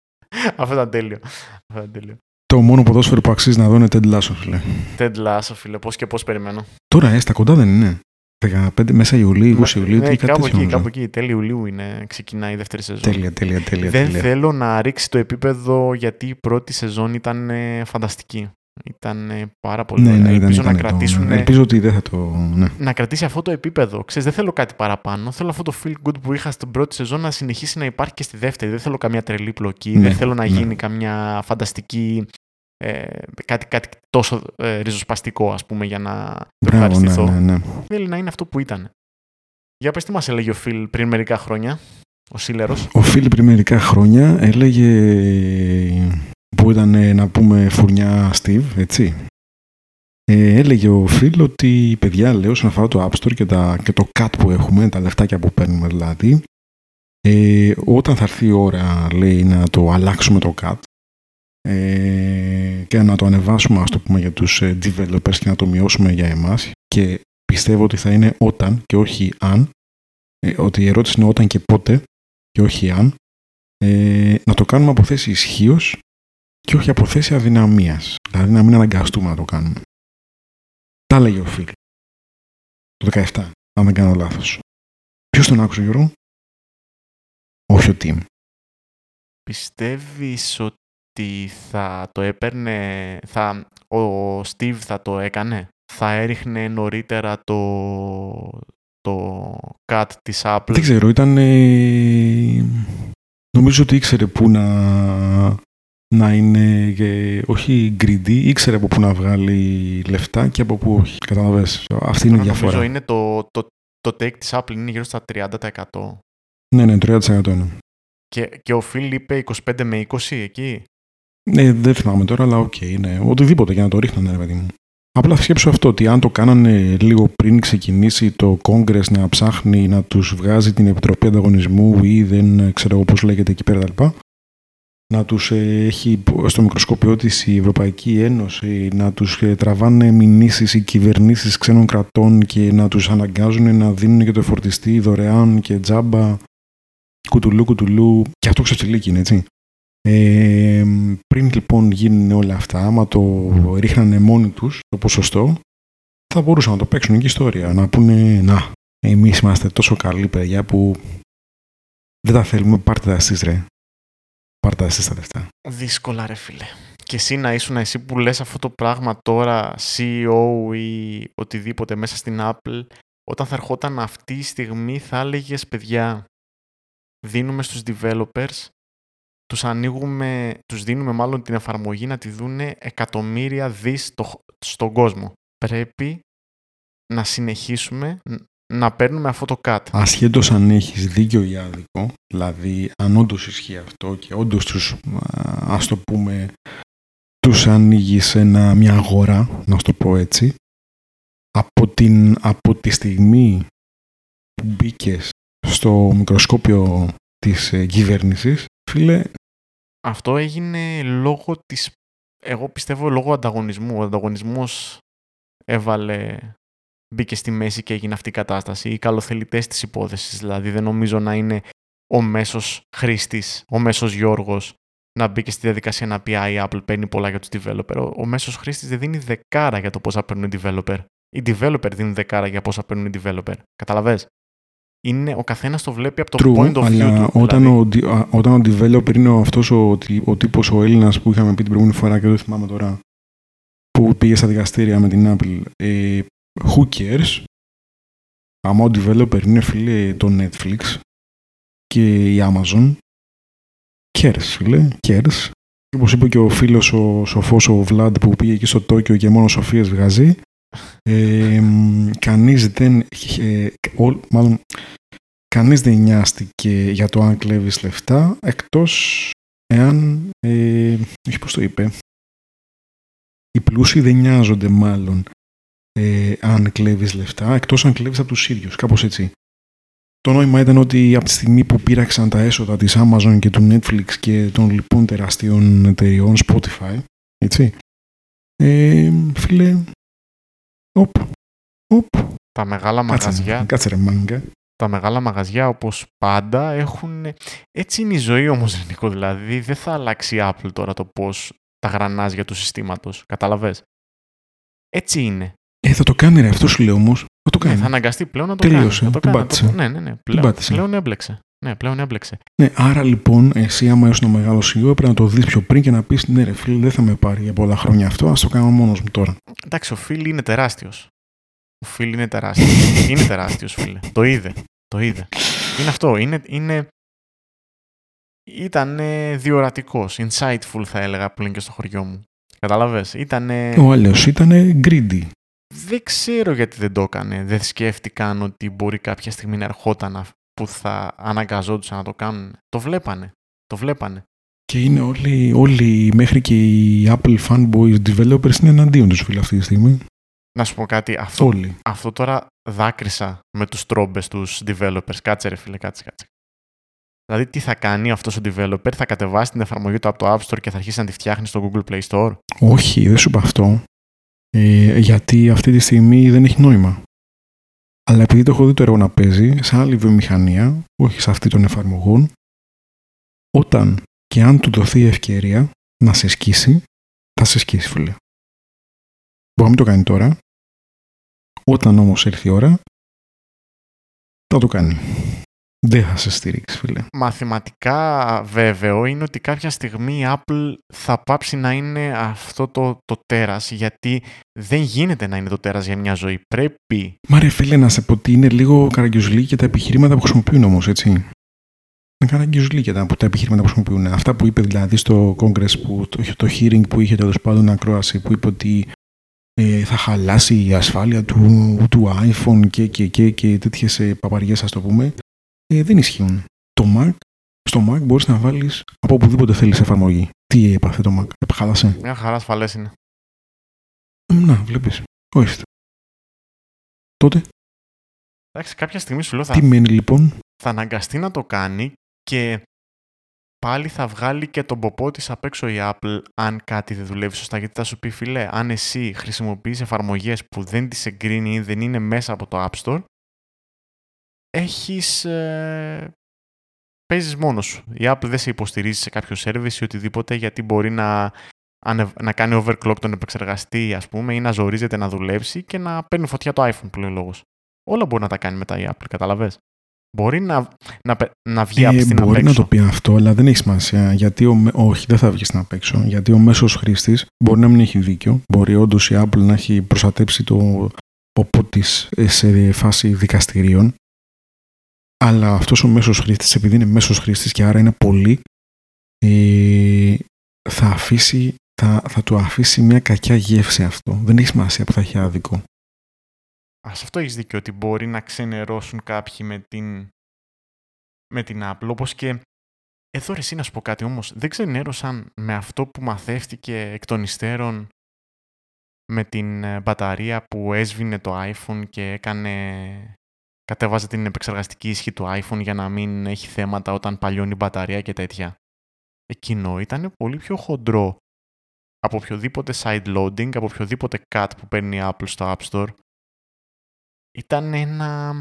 αυτό ήταν τέλειο. Αυτό ήταν τέλειο. Το μόνο ποδόσφαιρο που αξίζει να δω είναι Ted Lasso, φίλε. Ted Lasso, φίλε. Πώς και πώς περιμένω. Τώρα, ε, στα κοντά δεν είναι. 15 μέσα Ιουλίου, 20 Ιουλίου, ναι, τι κάτι κάπου τέτοιο εκεί, νομίζω. κάπου εκεί. Τέλειο Ιουλίου είναι, ξεκινάει η δεύτερη σεζόν. Τέλεια, τέλεια, τέλεια. Δεν τέλεια. θέλω να ρίξει το επίπεδο γιατί η πρώτη σεζόν ήταν ε, φανταστική. Ήταν ε, πάρα πολύ Ναι, ωραία. ναι, ήταν, Ελπίζω ήταν να το- κρατήσουν ναι. Ελπίζω ότι δεν θα το. Ναι. να κρατήσει αυτό το επίπεδο. Ξέρεις, δεν θέλω κάτι παραπάνω. Θέλω αυτό το feel good που είχα στην πρώτη σεζόν να συνεχίσει να υπάρχει και στη δεύτερη. Δεν θέλω καμιά τρελή πλοκή. Ναι, δεν θέλω να ναι. γίνει καμιά φανταστική. Ε, κάτι, κάτι τόσο ε, ριζοσπαστικό, ας πούμε, για να το Μπράβο, ναι, ευχαριστηθώ. ναι, ναι. Θέλει να είναι αυτό που ήταν. Για πες τι μας έλεγε ο Φιλ πριν μερικά χρόνια, ο Σίλερος. Ο Φίλιπ πριν μερικά χρόνια έλεγε που ήταν ε, να πούμε φουρνιά Steve, έτσι. Ε, έλεγε ο Φιλ ότι παιδιά λέω όσον αφορά το App Store και, τα, και το cut που έχουμε, τα λεφτάκια που παίρνουμε δηλαδή, ε, όταν θα έρθει η ώρα λέει να το αλλάξουμε το cut ε, και να το ανεβάσουμε ας το πούμε για τους ε, developers και να το μειώσουμε για εμάς και πιστεύω ότι θα είναι όταν και όχι αν ε, ότι η ερώτηση είναι όταν και πότε και όχι αν, ε, να το κάνουμε από θέση ισχύως και όχι από θέση αδυναμίας. Δηλαδή να μην αναγκαστούμε να το κάνουμε. Τα έλεγε ο Φιλ. Το 17, αν δεν κάνω λάθος. Ποιος τον άκουσε, Γιώργο; Όχι ο Τιμ. Πιστεύεις ότι θα το έπαιρνε, θα, ο Στίβ θα το έκανε, θα έριχνε νωρίτερα το, το cut της Apple; Δεν ξέρω, ήταν... ε, νομίζω ότι ήξερε πού να, να είναι, ε, όχι greedy, ήξερε από πού να βγάλει λεφτά και από πού όχι. Καταλαβες. Αυτή είναι η Τώρα διαφορά. Νομίζω είναι το, το, το take της Apple είναι γύρω στα 30%. Ναι, ναι, 30% είναι. Και, και ο Phil είπε 25 με 20 εκεί; Ναι, δεν θυμάμαι τώρα, αλλά οκ, ναι. Οτιδήποτε για να το ρίχνανε, ρε παιδί μου. Απλά σκέψω αυτό, ότι αν το κάνανε λίγο πριν ξεκινήσει το Congress να ψάχνει να τους βγάζει την Επιτροπή Ανταγωνισμού ή δεν ε, ξέρω εγώ πώς λέγεται εκεί πέρα τα λοιπά, να τους ε, έχει στο μικροσκόπιό της η Ευρωπαϊκή Ένωση, να τους ε, τραβάνε μηνύσεις οι κυβερνήσεις ξένων κρατών και να τους αναγκάζουν να δίνουν και το φορτιστή δωρεάν και τζάμπα κουτουλού κουτουλού και αυτό ξεφτιλίκι είναι έτσι. Ε, πριν λοιπόν γίνουν όλα αυτά, άμα το ρίχνανε μόνοι τους το ποσοστό, θα μπορούσαν να το παίξουν και ιστορία. Να πούνε, να, εμείς είμαστε τόσο καλοί παιδιά που δεν τα θέλουμε, πάρτε τα εσείς ρε. Πάρτε τα εσείς τα λεφτά. Δύσκολα ρε φίλε. Και εσύ να ήσουν εσύ που λες αυτό το πράγμα τώρα CEO ή οτιδήποτε μέσα στην Apple, όταν θα ερχόταν αυτή η στιγμή θα έλεγες παιδιά, δίνουμε στους developers, τους ανοίγουμε, τους δίνουμε μάλλον την εφαρμογή να τη δούνε εκατομμύρια δις στο, στον κόσμο. Πρέπει να συνεχίσουμε ν- να παίρνουμε αυτό το cut. Ασχέτως αν έχεις δίκιο ή άδικο, δηλαδή αν όντως ισχύει αυτό και όντως τους, α, ας το πούμε, τους ανοίγεις σε ένα, μια αγορά, να σου το πω έτσι, από, την, από τη στιγμή που μπήκες στο μικροσκόπιο της ε, κυβέρνησης, φίλε, Αυτό έγινε λόγω της, εγώ πιστεύω λόγω ανταγωνισμού. Ο ανταγωνισμός έβαλε, μπήκε στη μέση και έγινε αυτή η κατάσταση. Οι καλοθελητές της υπόθεσης, δηλαδή δεν νομίζω να είναι ο μέσος χρήστης, ο μέσος Γιώργος, να μπήκε στη διαδικασία να πει «Α, η Apple παίρνει πολλά για τους developer». Ο, ο μέσος χρήστης δεν δίνει δεκάρα για το πόσα παίρνουν οι developer. Οι developer δίνουν δεκάρα για πόσα παίρνουν οι developer. Καταλαβες; Είναι, ο καθένας το βλέπει από το True, point of view αλλά του. όταν, δηλαδή. ο, δι- α, όταν ο developer είναι ο, αυτός ο, τι- ο τύπος ο Έλληνας που είχαμε πει την προηγούμενη φορά και δεν θυμάμαι τώρα που πήγε στα δικαστήρια με την Apple ε, who cares; Άμα ο developer είναι φίλε το Netflix και η Amazon cares φίλε cares όπως είπε και ο φίλος ο σοφός ο Vlad που πήγε εκεί στο Τόκιο και μόνο σοφίες βγάζει ε, μ, κανείς δεν ε, ο- μάλλον κανείς δεν νοιάστηκε για το αν κλέβεις λεφτά εκτός εάν ε, όχι πώς το είπε οι πλούσιοι δεν νοιάζονται μάλλον ε, αν κλέβεις λεφτά εκτός αν κλέβεις από τους ίδιους κάπως έτσι. Το νόημα ήταν ότι από τη στιγμή που πήραξαν τα έσοδα της Amazon και του Netflix και των λοιπόν τεραστίων εταιριών Spotify έτσι ε, φίλε οπ, οπ, Τα μεγάλα κάτσε, μαγαζιά κάτσε ρε μάγκα τα μεγάλα μαγαζιά όπως πάντα έχουν... Έτσι είναι η ζωή όμως, Νίκο, δηλαδή δεν θα αλλάξει η Apple τώρα το πώς τα γρανάζια του συστήματος. Καταλαβες. Έτσι είναι. Ε, θα το κάνει ρε, αυτό σου λέω όμως. Θα το Ναι, κάνει. θα αναγκαστεί πλέον να το Τελείωσε, κάνει. Θα το την κάνει. πάτησε. Το- Ναι, ναι, ναι. Πλέον, πάτησε. πλέον έμπλεξε. Ναι, πλέον έμπλεξε. Ναι, άρα λοιπόν, εσύ άμα είσαι ένα μεγάλο CEO, πρέπει να το δεις πιο πριν και να πεις ναι ρε φίλε, δεν θα με πάρει για πολλά χρόνια αυτό, ας το κάνω μόνος μου τώρα. Εντάξει, ο Φίλ είναι τεράστιος. Ο Φίλ είναι τεράστιος. είναι τεράστιος, φίλε. Το είδε. Το είδε. Είναι αυτό. Είναι, είναι... Ήταν διορατικός. Insightful θα έλεγα που λένε και στο χωριό μου. Καταλαβες. Ήτανε... Ο άλλος ήταν greedy. Δεν ξέρω γιατί δεν το έκανε. Δεν σκέφτηκαν ότι μπορεί κάποια στιγμή να ερχόταν α- που θα αναγκαζόντουσαν να το κάνουν. Το βλέπανε. Το βλέπανε. Και είναι όλοι, όλοι μέχρι και οι Apple fanboys developers είναι εναντίον τους φίλε αυτή τη στιγμή. Να σου πω κάτι. Αυτό, Όλοι. αυτό τώρα δάκρυσα με τους τρόμπες τους developers. Κάτσε ρε φίλε, κάτσε, κάτσε. Δηλαδή τι θα κάνει αυτός ο developer, θα κατεβάσει την εφαρμογή του από το App Store και θα αρχίσει να τη φτιάχνει στο Google Play Store; Όχι, δεν σου είπα αυτό. Ε, γιατί αυτή τη στιγμή δεν έχει νόημα. Αλλά επειδή το έχω δει το έργο να παίζει σε άλλη βιομηχανία, όχι σε αυτή των εφαρμογών, όταν και αν του δοθεί η ευκαιρία να σε σκίσει, Θα σε σκίσει, φίλε. Μπορεί να μην το κάνει τώρα. Όταν όμως έρθει η ώρα, θα το κάνει. Δεν θα σε στηρίξει, φίλε. Μαθηματικά βέβαιο είναι ότι κάποια στιγμή η Apple θα πάψει να είναι αυτό το, το τέρας, γιατί δεν γίνεται να είναι το τέρας για μια ζωή. Πρέπει... Μα ρε φίλε, να σε πω ότι είναι λίγο καραγκιουζλί και τα επιχειρήματα που χρησιμοποιούν όμως, έτσι. Είναι καραγκιουζλί και τα, τα επιχειρήματα που χρησιμοποιούν. Αυτά που είπε δηλαδή στο Congress, που, το, το hearing που είχε τέλος πάντων ακρόαση, που είπε ότι ε, θα χαλάσει η ασφάλεια του, του iPhone και, και, και, και τέτοιες ε, παπαριές ας το πούμε, ε, δεν ισχύουν. Το Mac, στο Mac μπορείς να βάλεις από οπουδήποτε θέλεις εφαρμογή. Τι έπαθε το Mac, επχάλασε. Μια χαρά ασφαλές είναι. Να, βλέπεις. Όχι. Τότε. Εντάξει, κάποια στιγμή σου λέω θα, Τι μένει λοιπόν; θα αναγκαστεί να το κάνει και πάλι θα βγάλει και τον ποπό της απ' έξω η Apple αν κάτι δεν δουλεύει σωστά. Γιατί θα σου πει, φιλέ, αν εσύ χρησιμοποιείς εφαρμογές που δεν τις εγκρίνει ή δεν είναι μέσα από το App Store, έχεις... Ε, παίζεις μόνος σου. Η Apple δεν σε υποστηρίζει σε κάποιο service ή οτιδήποτε γιατί μπορεί να, να κάνει overclock τον επεξεργαστή ας πούμε ή να ζορίζεται να δουλέψει και να παίρνει φωτιά το iPhone που λέει ο λόγος. Όλα μπορεί να τα κάνει μετά η Apple, καταλαβες. Μπορεί να, να, να βγει Ε, από στην μπορεί απ' να έξω. το πει αυτό, αλλά δεν έχει σημασία. Γιατί ο, με- όχι, δεν θα βγει στην απ' έξω. Γιατί ο μέσος χρήστης μπορεί να μην έχει δίκιο. Μπορεί όντως η Apple να έχει προστατέψει το ποπό της σε φάση δικαστηρίων. Αλλά αυτός ο μέσος χρήστης, επειδή είναι μέσος χρήστης και άρα είναι πολύ, ε, θα, αφήσει, θα, θα του αφήσει μια κακιά γεύση αυτό. Δεν έχει σημασία που θα έχει άδικο. Α, σε αυτό έχεις δίκιο ότι μπορεί να ξενερώσουν κάποιοι με την, με την Apple. Όπως και. Εδώ ρε, εσύ να σου πω κάτι όμως. Δεν ξενέρωσαν με αυτό που μαθεύτηκε εκ των υστέρων με την ε, μπαταρία που έσβηνε το iPhone και έκανε. Κατέβαζε την επεξεργαστική ισχύ του iPhone για να μην έχει θέματα όταν παλιώνει η μπαταρία και τέτοια. Εκείνο ήταν πολύ πιο χοντρό από οποιοδήποτε side loading, από οποιοδήποτε cut που παίρνει η Apple στο App Store ήταν ένα,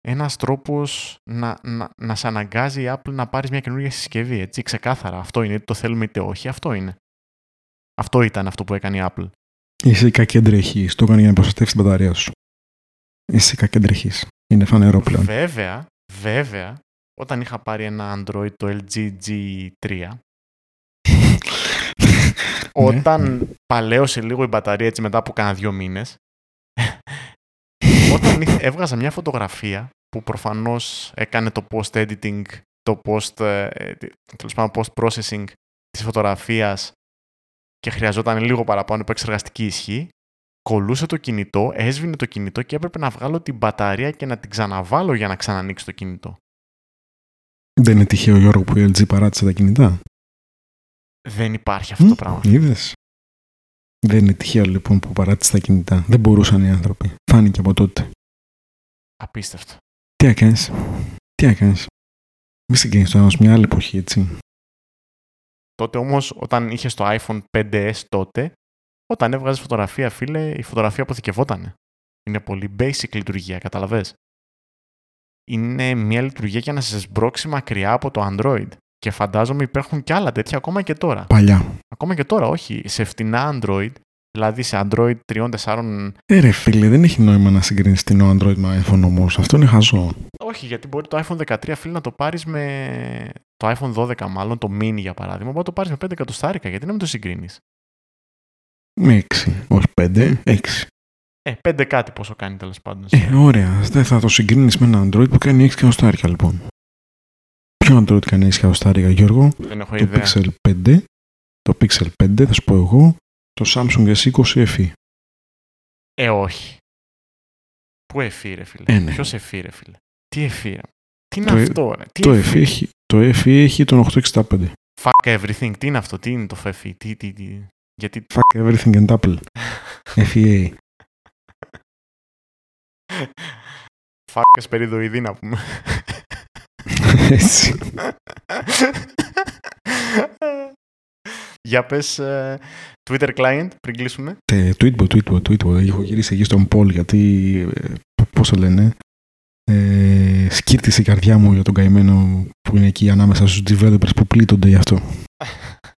ένας τρόπος να, να, να σε αναγκάζει η Apple να πάρεις μια καινούργια συσκευή, έτσι, ξεκάθαρα. Αυτό είναι, είτε το θέλουμε είτε όχι, αυτό είναι. Αυτό ήταν αυτό που έκανε η Apple. Είσαι κακέντρεχη. Το έκανε για να προστατεύσει την μπαταρία σου. Είσαι κακέντρεχη. Είναι φανερό πλέον. Βέβαια, βέβαια, όταν είχα πάρει ένα Android το LG G3, όταν παλαίωσε λίγο η μπαταρία έτσι μετά από κάνα δύο μήνες, όταν ήρθε- έβγαζα μια φωτογραφία που προφανώς έκανε το post-editing, το post, ε, ε, τέλος πάντων post-processing της φωτογραφίας και χρειαζόταν λίγο παραπάνω επεξεργαστική ισχύ, κολούσε το κινητό, έσβηνε το κινητό και έπρεπε να βγάλω την μπαταρία και να την ξαναβάλω για να ξανανοίξει το κινητό. Δεν είναι τυχαίο Γιώργο που η LG παράτησε τα κινητά; Δεν υπάρχει αυτό το πράγμα. Είδες. Δεν είναι τυχαίο λοιπόν που παράτησε τα κινητά. Δεν μπορούσαν οι άνθρωποι. Φάνηκε από τότε. Απίστευτο. Τι έκανε. Τι έκανε. Μη συγκρίνει το ένα μια άλλη εποχή, έτσι. Τότε όμως όταν είχες το iPhone 5S τότε, όταν έβγαζες φωτογραφία, φίλε, η φωτογραφία αποθηκευότανε. Είναι πολύ basic λειτουργία, καταλαβες; Είναι μια λειτουργία για να σε σμπρώξει μακριά από το Android. Και φαντάζομαι υπάρχουν και άλλα τέτοια ακόμα και τώρα. Παλιά. Ακόμα και τώρα, όχι. Σε φτηνά Android, δηλαδή σε Android 3-4. Ε, ρε φίλε, δεν έχει νόημα να συγκρίνεις την Android με iPhone όμως. Αυτό είναι χαζό. Όχι, γιατί μπορεί το iPhone 13 φίλε να το πάρεις με. Το iPhone 12, μάλλον το mini για παράδειγμα, μπορεί να το πάρεις με 5 εκατοστάρικα. Γιατί να μην το συγκρίνεις; Με 6. Όχι 5, 6. Ε, 5 κάτι πόσο κάνει τέλος πάντων. Ε, ωραία. Δεν θα το συγκρίνεις με ένα Android που κάνει 6 εκατοστάρικα λοιπόν. Ποιο Android κάνει 6 εκατοστάρικα, Γιώργο; Δεν έχω Το ιδέα. Pixel 5. Το Pixel 5, θα σου πω εγώ. Το Samsung S20 FE. Ε, όχι. Πού εφή, ρε φίλε; Ε, ναι. Ποιος εφή, ρε φίλε; Τι εφή, ρε; Τι είναι Το ε- αυτό, ρε; Τι Το εφή. FE έχει, το FE έχει τον 865. Fuck everything. Τι είναι αυτό, τι είναι το εφή. Τι, τι, τι; Γιατί. Fuck everything and Apple. FEA. Fuck εσπεριδοειδή να πούμε. Έτσι. Για πες ε, Twitter client πριν κλείσουμε. Ε, Tweetbot, Tweetbot, Tweetbot. Έχω γυρίσει εκεί στον Paul γιατί, ε, πώς το λένε, ε, σκύρτησε η καρδιά μου για τον καημένο που είναι εκεί ανάμεσα στους developers που πλήττονται γι' αυτό.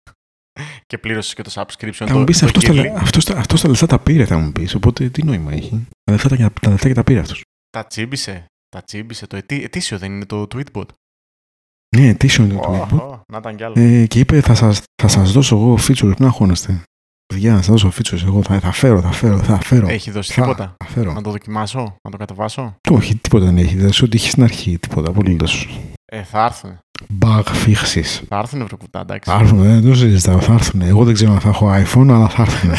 και πλήρωσες και το subscription. Θα το, μου πεις το αυτός, τα, yearly. λε- αυτός, τα- αυτός τα λεφτά τα πήρε, θα μου πεις. Οπότε τι νόημα έχει. Τα λεφτά τα, τα, λεφτά και τα πήρε αυτός. Τα τσίμπησε. Τα τσίμπησε. Το ετή, ετήσιο δεν είναι το tweetbot. Ναι, ετήσιο είναι το Ω, Tweetbot. ω, Να ήταν κι άλλο. Ε, και είπε θα σας, θα σας δώσω εγώ features, να αγχώνεστε. Παιδιά, θα σας δώσω features εγώ, θα, θα φέρω, θα φέρω, θα φέρω. Έχει δώσει θα, τίποτα; Θα φέρω. Να το δοκιμάσω, να το κατεβάσω; Το όχι, τίποτα δεν έχει. Δεν σου ό,τι είχε στην αρχή, τίποτα. Απολύτως. Ε, θα έρθουν. Bug fixes. Θα έρθουν βρε κουτά, εντάξει. Θα έρθουν, δεν το συζητάω, θα έρθουν. Εγώ δεν ξέρω αν θα έχω iPhone, αλλά θα έρθουν.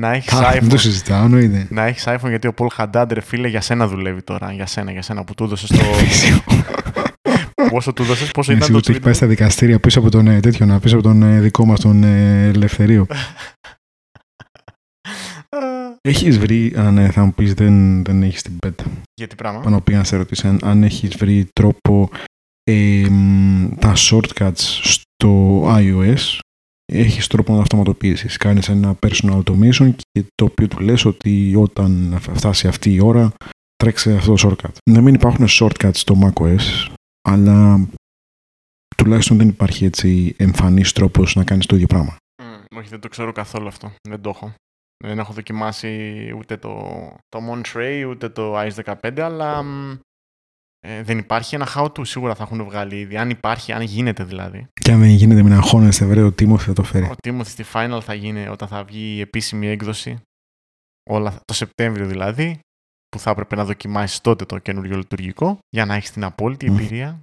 να έχεις Θα έρθουν, δεν το iPhone. συζητάω, εννοείται. Να έχεις iPhone γιατί ο Paul Haddad, ρε φίλε, για σένα δουλεύει τώρα. Για σένα, για σένα που του έδωσες το. πόσο του έδωσες, πόσο Ναι, ήταν σίγουρα το ότι έχει πάει Twitter; στα δικαστήρια πίσω από τον ε, τέτοιο, να, πίσω από τον ε, δικό μας τον ε, Ελευθερίο. Έχεις βρει, αν ε, θα μου πεις δεν, δεν έχεις την πέτα, Γιατί πράγμα; πάνω πήγα να σε ρωτήσω αν, αν έχεις βρει τρόπο ε, μ, τα shortcuts στο iOS έχεις τρόπο να τα αυτοματοποιήσεις. Κάνεις ένα personal automation και το οποίο του λες ότι όταν φτάσει αυτή η ώρα τρέξε αυτό το shortcut. Να μην υπάρχουν shortcuts στο macOS, αλλά τουλάχιστον δεν υπάρχει έτσι εμφανής τρόπος να κάνεις το ίδιο πράγμα. Μμ, όχι, δεν το ξέρω καθόλου αυτό. Δεν το έχω. Δεν έχω δοκιμάσει ούτε το, το Monterey ούτε το iOS 15, αλλά μ, ε, δεν υπάρχει ένα how to. Σίγουρα θα έχουν βγάλει ήδη. Αν υπάρχει, αν γίνεται δηλαδή. Και αν δεν γίνεται μην αγχώνεστε, βρε, ο Τίμωθη θα το φέρει. Ο Timothy στη Final θα γίνει όταν θα βγει η επίσημη έκδοση. Όλα, το Σεπτέμβριο δηλαδή, που θα έπρεπε να δοκιμάσεις τότε το καινούριο λειτουργικό για να έχεις την απόλυτη Μμ. εμπειρία.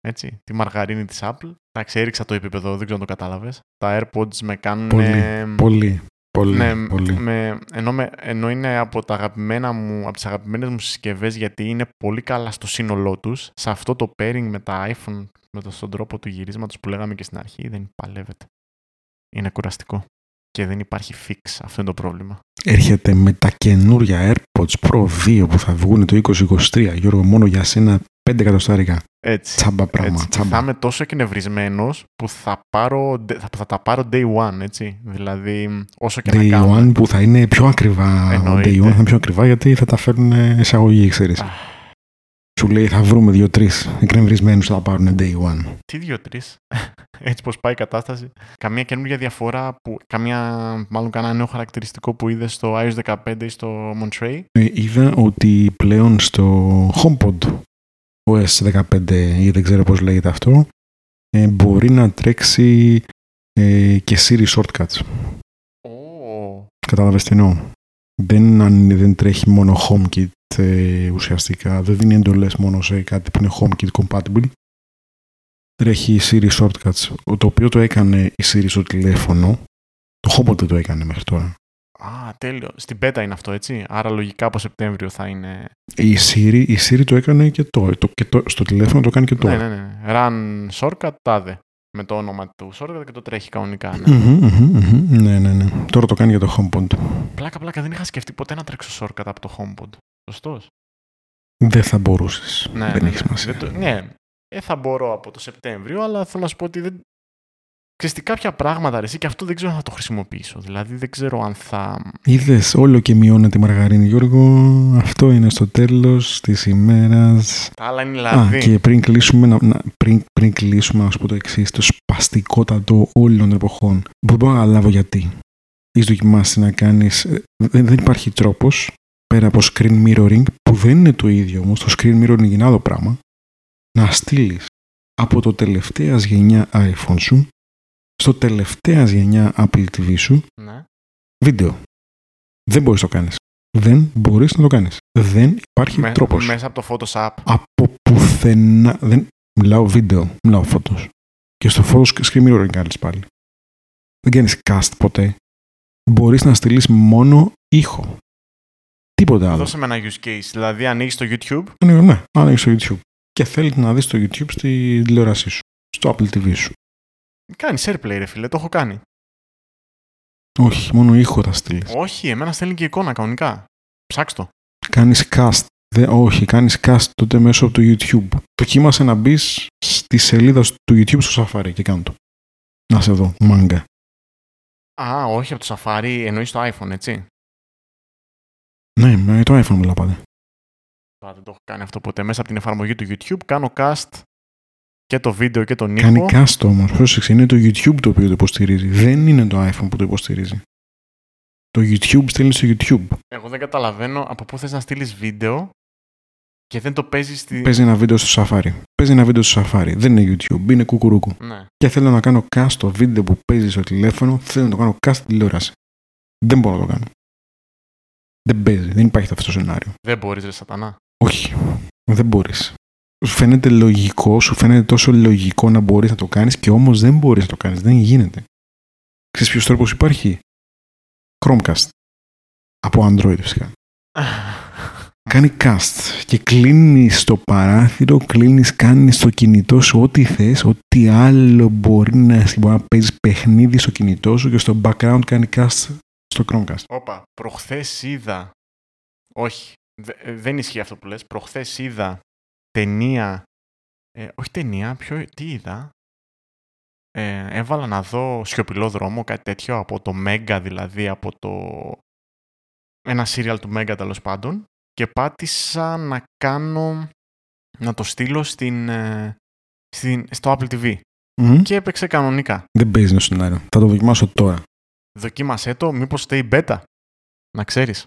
Έτσι, τη μαργαρίνη της Apple. Εντάξει, έριξα το επίπεδο, δεν ξέρω αν το κατάλαβες. Τα AirPods με κάνουν... Πολύ, ε, Πολύ, πολύ, ναι, πολύ. με, ενώ, με, ενώ είναι από, τα αγαπημένα μου, από τις αγαπημένες μου συσκευές γιατί είναι πολύ καλά στο σύνολό τους, σε αυτό το pairing με τα iPhone, με το, στον τρόπο του γυρίσματος που λέγαμε και στην αρχή, δεν παλεύεται. Είναι κουραστικό. Και δεν υπάρχει fix. Αυτό είναι το πρόβλημα. Έρχεται με τα καινούρια AirPods Pro 2 που θα βγουν το 2023, Γιώργο, μόνο για σένα 5 εκατοστάρικα. Έτσι. Τσάμπα πράγμα, έτσι. τσάμπα. Θα είμαι τόσο εκνευρισμένος που θα, πάρω, θα, θα τα πάρω day one, έτσι. Δηλαδή, όσο και να Day κάνω. One που θα είναι πιο ακριβά. Εννοείται. Day One θα είναι πιο ακριβά γιατί θα τα φέρουν εισαγωγή, ξέρεις. Αχ. Σου λέει θα βρούμε δύο-τρεις εκνευρισμένους που θα πάρουν Day One. Τι δύο-τρεις; Έτσι πως πάει η κατάσταση. Καμία καινούργια διαφορά, που, καμία, μάλλον κανένα νέο χαρακτηριστικό που είδες στο iOS 15 ή στο Monterey; Ε, είδα ότι πλέον στο HomePod OS 15 ή δεν ξέρω πώς λέγεται αυτό ε, μπορεί να τρέξει ε, και Siri Shortcuts. Oh. Κατάλαβες τι εννοώ. Δεν, αν δεν τρέχει μόνο HomeKit ε, ουσιαστικά, δεν δίνει εντολές μόνο σε κάτι που είναι HomeKit compatible. Τρέχει Siri Shortcuts, το οποίο το έκανε η Siri στο τηλέφωνο. Το HomePod δεν το έκανε μέχρι τώρα. Α, τέλειο. Στην beta είναι αυτό, έτσι. Άρα λογικά από Σεπτέμβριο θα είναι. Η Siri, η Siri το έκανε και, το, το, και το, στο τηλέφωνο το κάνει και τώρα. Ναι, ναι, ναι. Run shortcut, τάδε. Με το όνομα του shortcut και το τρέχει κανονικά. Ναι. Μμμ, μμμ, μμμ. ναι, ναι, ναι. Τώρα το κάνει για το HomePod. Πλάκα, πλάκα. Δεν είχα σκεφτεί ποτέ να τρέξω shortcut από το HomePod. Σωστός. Δεν θα μπορούσες. Ναι, δεν ναι, έχει ναι. σημασία. Δεν το- ναι, ε, θα μπορώ από το Σεπτέμβριο, αλλά θέλω να σου πω ότι δεν. Ξέρεις τι, κάποια πράγματα ρε, εσύ και αυτό δεν ξέρω αν θα το χρησιμοποιήσω. Δηλαδή δεν ξέρω αν θα. Είδες όλο και μειώνεται η μαργαρίνη, Γιώργο. Αυτό είναι στο τέλος της ημέρας. Τα άλλα είναι Α, δηλαδή. και πριν κλείσουμε, να, να- πριν, πριν κλείσουμε, να σου πω το εξής: το σπαστικότατο όλων των εποχών. Δεν μπορώ να καταλάβω γιατί. Έχει δοκιμάσει να κάνεις. Δεν, δεν υπάρχει τρόπος πέρα από screen mirroring, που δεν είναι το ίδιο όμως. Το screen mirroring είναι άλλο πράγμα. Να στείλεις από το τελευταία γενιά iPhone σου στο τελευταία γενιά Apple TV σου Ναι. βίντεο. Δεν μπορείς να το κάνεις. Δεν μπορείς να το κάνεις. Δεν υπάρχει Με- τρόπος. Μέσα από το Photoshop. Από πουθενά. Δεν... Μιλάω βίντεο, μιλάω φώτος. Και στο φώτος screen mirroring κάνεις πάλι. Δεν κάνεις cast ποτέ. Μπορείς να στείλεις μόνο ήχο. Τίποτα άλλο. Δώσε με ένα use case. Δηλαδή ανοίγεις το YouTube. Ναι, ναι, ανοίγεις στο YouTube. Και θέλει να δεις το YouTube στη τηλεόρασή σου. Στο Apple TV σου. Κάνει airplay, ρε φίλε, το έχω κάνει. Όχι, μόνο ήχο θα στείλεις. Όχι, εμένα στέλνει και εικόνα κανονικά. Ψάξ το. Κάνεις cast. Δε, όχι, κάνεις cast τότε μέσω από το YouTube. Δοκίμασε να μπεις στη σελίδα του YouTube στο Safari και κάνω το. Να σε δω, μάγκα. Α, όχι από το Safari, εννοείς το iPhone, έτσι. Ναι, με το iPhone μιλάω πάντα. Α, δεν το έχω κάνει αυτό ποτέ. Μέσα από την εφαρμογή του YouTube κάνω cast και το βίντεο και τον ήχο. Κάνει cast όμως. Πρόσεξε, είναι το YouTube το οποίο το υποστηρίζει. Δεν είναι το iPhone που το υποστηρίζει. Το YouTube στέλνει στο YouTube. Εγώ δεν καταλαβαίνω από πού θες να στείλεις βίντεο και δεν το παίζεις στη... Παίζει ένα βίντεο στο Safari. Παίζει ένα βίντεο στο Safari. Δεν είναι YouTube, είναι κουκουρούκου. Ναι. Και θέλω να κάνω cast το βίντεο που παίζει στο τηλέφωνο, θέλω να το κάνω cast στη τηλεόραση. Δεν μπορώ να το κάνω. Δεν παίζει, δεν υπάρχει αυτό το σενάριο. Δεν μπορείς ρε σατανά. Όχι, δεν μπορείς. Σου φαίνεται λογικό, σου φαίνεται τόσο λογικό να μπορείς να το κάνεις και όμως δεν μπορείς να το κάνεις. Δεν γίνεται. Ξέρεις ποιος τρόπος υπάρχει; Chromecast. Από Android φυσικά. Κάνει cast και κλείνεις το παράθυρο, κλείνεις, κάνεις στο κινητό σου ό,τι θες, ό,τι άλλο μπορεί να, μπορεί να παίζεις παιχνίδι στο κινητό σου και στο background κάνει cast στο Chromecast. Όπα, προχθές είδα... Όχι, δε- ε, δεν ισχύει αυτό που λες. Προχθές είδα ταινία... ε, όχι ταινία, ποιο, τι είδα; Ε, έβαλα να δω σιωπηλό δρόμο, κάτι τέτοιο, από το Mega δηλαδή, από το... Ένα serial του Mega τέλος πάντων. Και πάτησα να κάνω... Να το στείλω στην, ε, στην, στο Apple TV. Μμμ. Και έπαιξε κανονικά. Δεν παίζει το σενάριο. Θα το δοκιμάσω τώρα. Δοκίμασέ το, μήπως στέει beta. Να ξέρεις.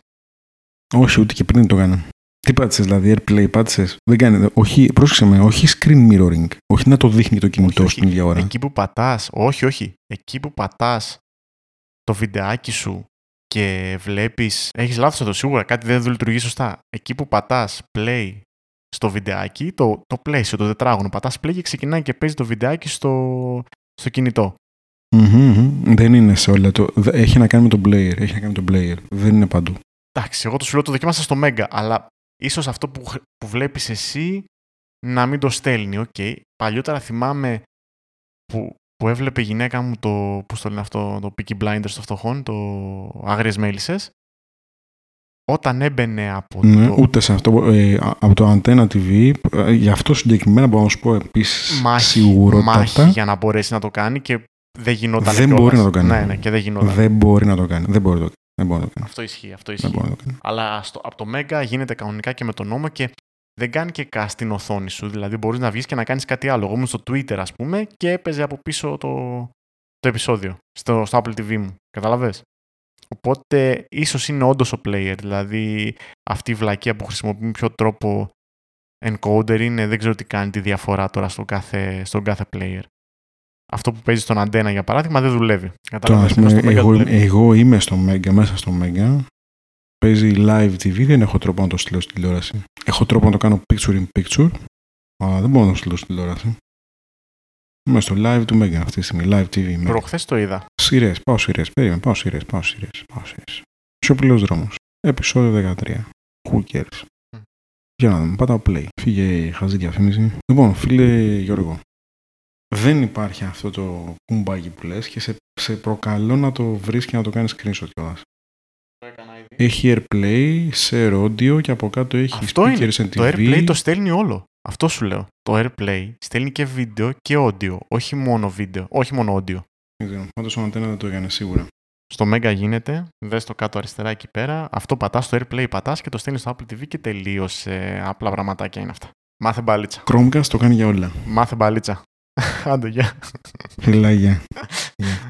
Όχι, ούτε και πριν το κάνω. Τι πάτησες, δηλαδή, AirPlay πάτησες; Δεν κάνει. Όχι, πρόσεξε με, όχι screen mirroring. Όχι να το δείχνει το κινητό Όχι, στην ίδια ώρα. Εκεί που πατάς, όχι, όχι. Εκεί που πατάς το βιντεάκι σου και βλέπεις, έχεις λάθος εδώ σίγουρα, κάτι δεν λειτουργεί σωστά. Εκεί που πατάς play στο βιντεάκι, το, το play σου, το τετράγωνο, πατάς play και ξεκινάει και παίζει το βιντεάκι στο, στο κινητό. Μμμ, μμμ. Δεν είναι σε όλα. Το... δε- Έχει να κάνει με τον player. Έχει να κάνει με τον player. Δεν είναι παντού. Εντάξει, εγώ το σου λέω το δοκίμασα στο Mega, αλλά ίσως αυτό που, χρ- που βλέπεις εσύ να μην το στέλνει. Οκ. Παλιότερα θυμάμαι που, που έβλεπε η γυναίκα μου το, πώς το λένε αυτό, το Peaky Blinders των φτωχών, το Άγριες Μέλισσες. Όταν έμπαινε από Ναι, το ούτε σε αυτό. Ε, α- από το Antenna TV, ε, γι' αυτό συγκεκριμένα μπορώ να σου πω επίσης μάχη, σιγουρότατα. μάχη για να μπορέσει να το κάνει και δεν γινόταν Δεν κιόλας. μπορεί να το κάνει. Ναι, ναι, και δεν γινόταν. Δεν μπορεί να το κάνει. Δεν μπορεί να το κάνει. Δεν μπορεί να το κάνει. Αυτό ισχύει, αυτό Δεν ισχύει. μπορεί να το κάνει. Αλλά στο, από το Mega γίνεται κανονικά και με τον νόμο και δεν κάνει και cast στην οθόνη σου. Δηλαδή μπορείς να βγεις και να κάνεις κάτι άλλο. Εγώ ήμουν στο Twitter, ας πούμε, και έπαιζε από πίσω το, το επεισόδιο στο, στο Apple TV μου. Καταλαβες; Οπότε ίσως είναι όντως ο player. Δηλαδή αυτή η βλακεία που χρησιμοποιεί με ποιο τρόπο encoder είναι, δεν ξέρω τι κάνει τη διαφορά τώρα στο κάθε, στον κάθε player. Αυτό που παίζει στον αντένα για παράδειγμα δεν δουλεύει. Τώρα, Καταλαβες, ας πούμε, ενώ στο Mega εγώ, δουλεύει. εγώ είμαι στο Mega, μέσα στο Mega. Παίζει live TV, δεν έχω τρόπο να το στείλω στη τηλεόραση. Έχω τρόπο να το κάνω picture in picture, αλλά δεν μπορώ να το στείλω στη τηλεόραση. Είμαι στο live του Mega αυτή τη στιγμή, live TV. Mega. Προχθές το είδα. Σειρές, πάω σειρές. Περίμενε, πάω σειρές, πάω σειρές. Πάω σειρές. Σιωπηλό δρόμος. Επισόδιο 13. Who cares. Μμ. Για να δούμε, πάτα play. Φύγε η χαζή διαφήμιση. Λοιπόν, φίλε Γιώργο, δεν υπάρχει αυτό το κουμπάκι που λες και σε, σε προκαλώ να το βρεις και να το κάνεις screenshot κιόλας. Το έκανα ήδη. Έχει AirPlay, share audio και από κάτω έχει Αυτό speakers είναι. and Το TV. AirPlay το στέλνει όλο. Αυτό σου λέω. Το AirPlay στέλνει και βίντεο και audio. Όχι μόνο βίντεο. Όχι μόνο audio. Δεν ξέρω, Πάντως ο Antenna δεν το έκανε σίγουρα. Στο Mega γίνεται. Δες το κάτω αριστερά εκεί πέρα. Αυτό πατάς στο AirPlay, πατάς και το στέλνεις στο Apple TV και τελείωσε. Απλά πραγματάκια είναι αυτά. Μάθε μπαλίτσα. Chromecast το κάνει για όλα. Μάθε μπαλίτσα. Άντε, γεια. Φιλάγια.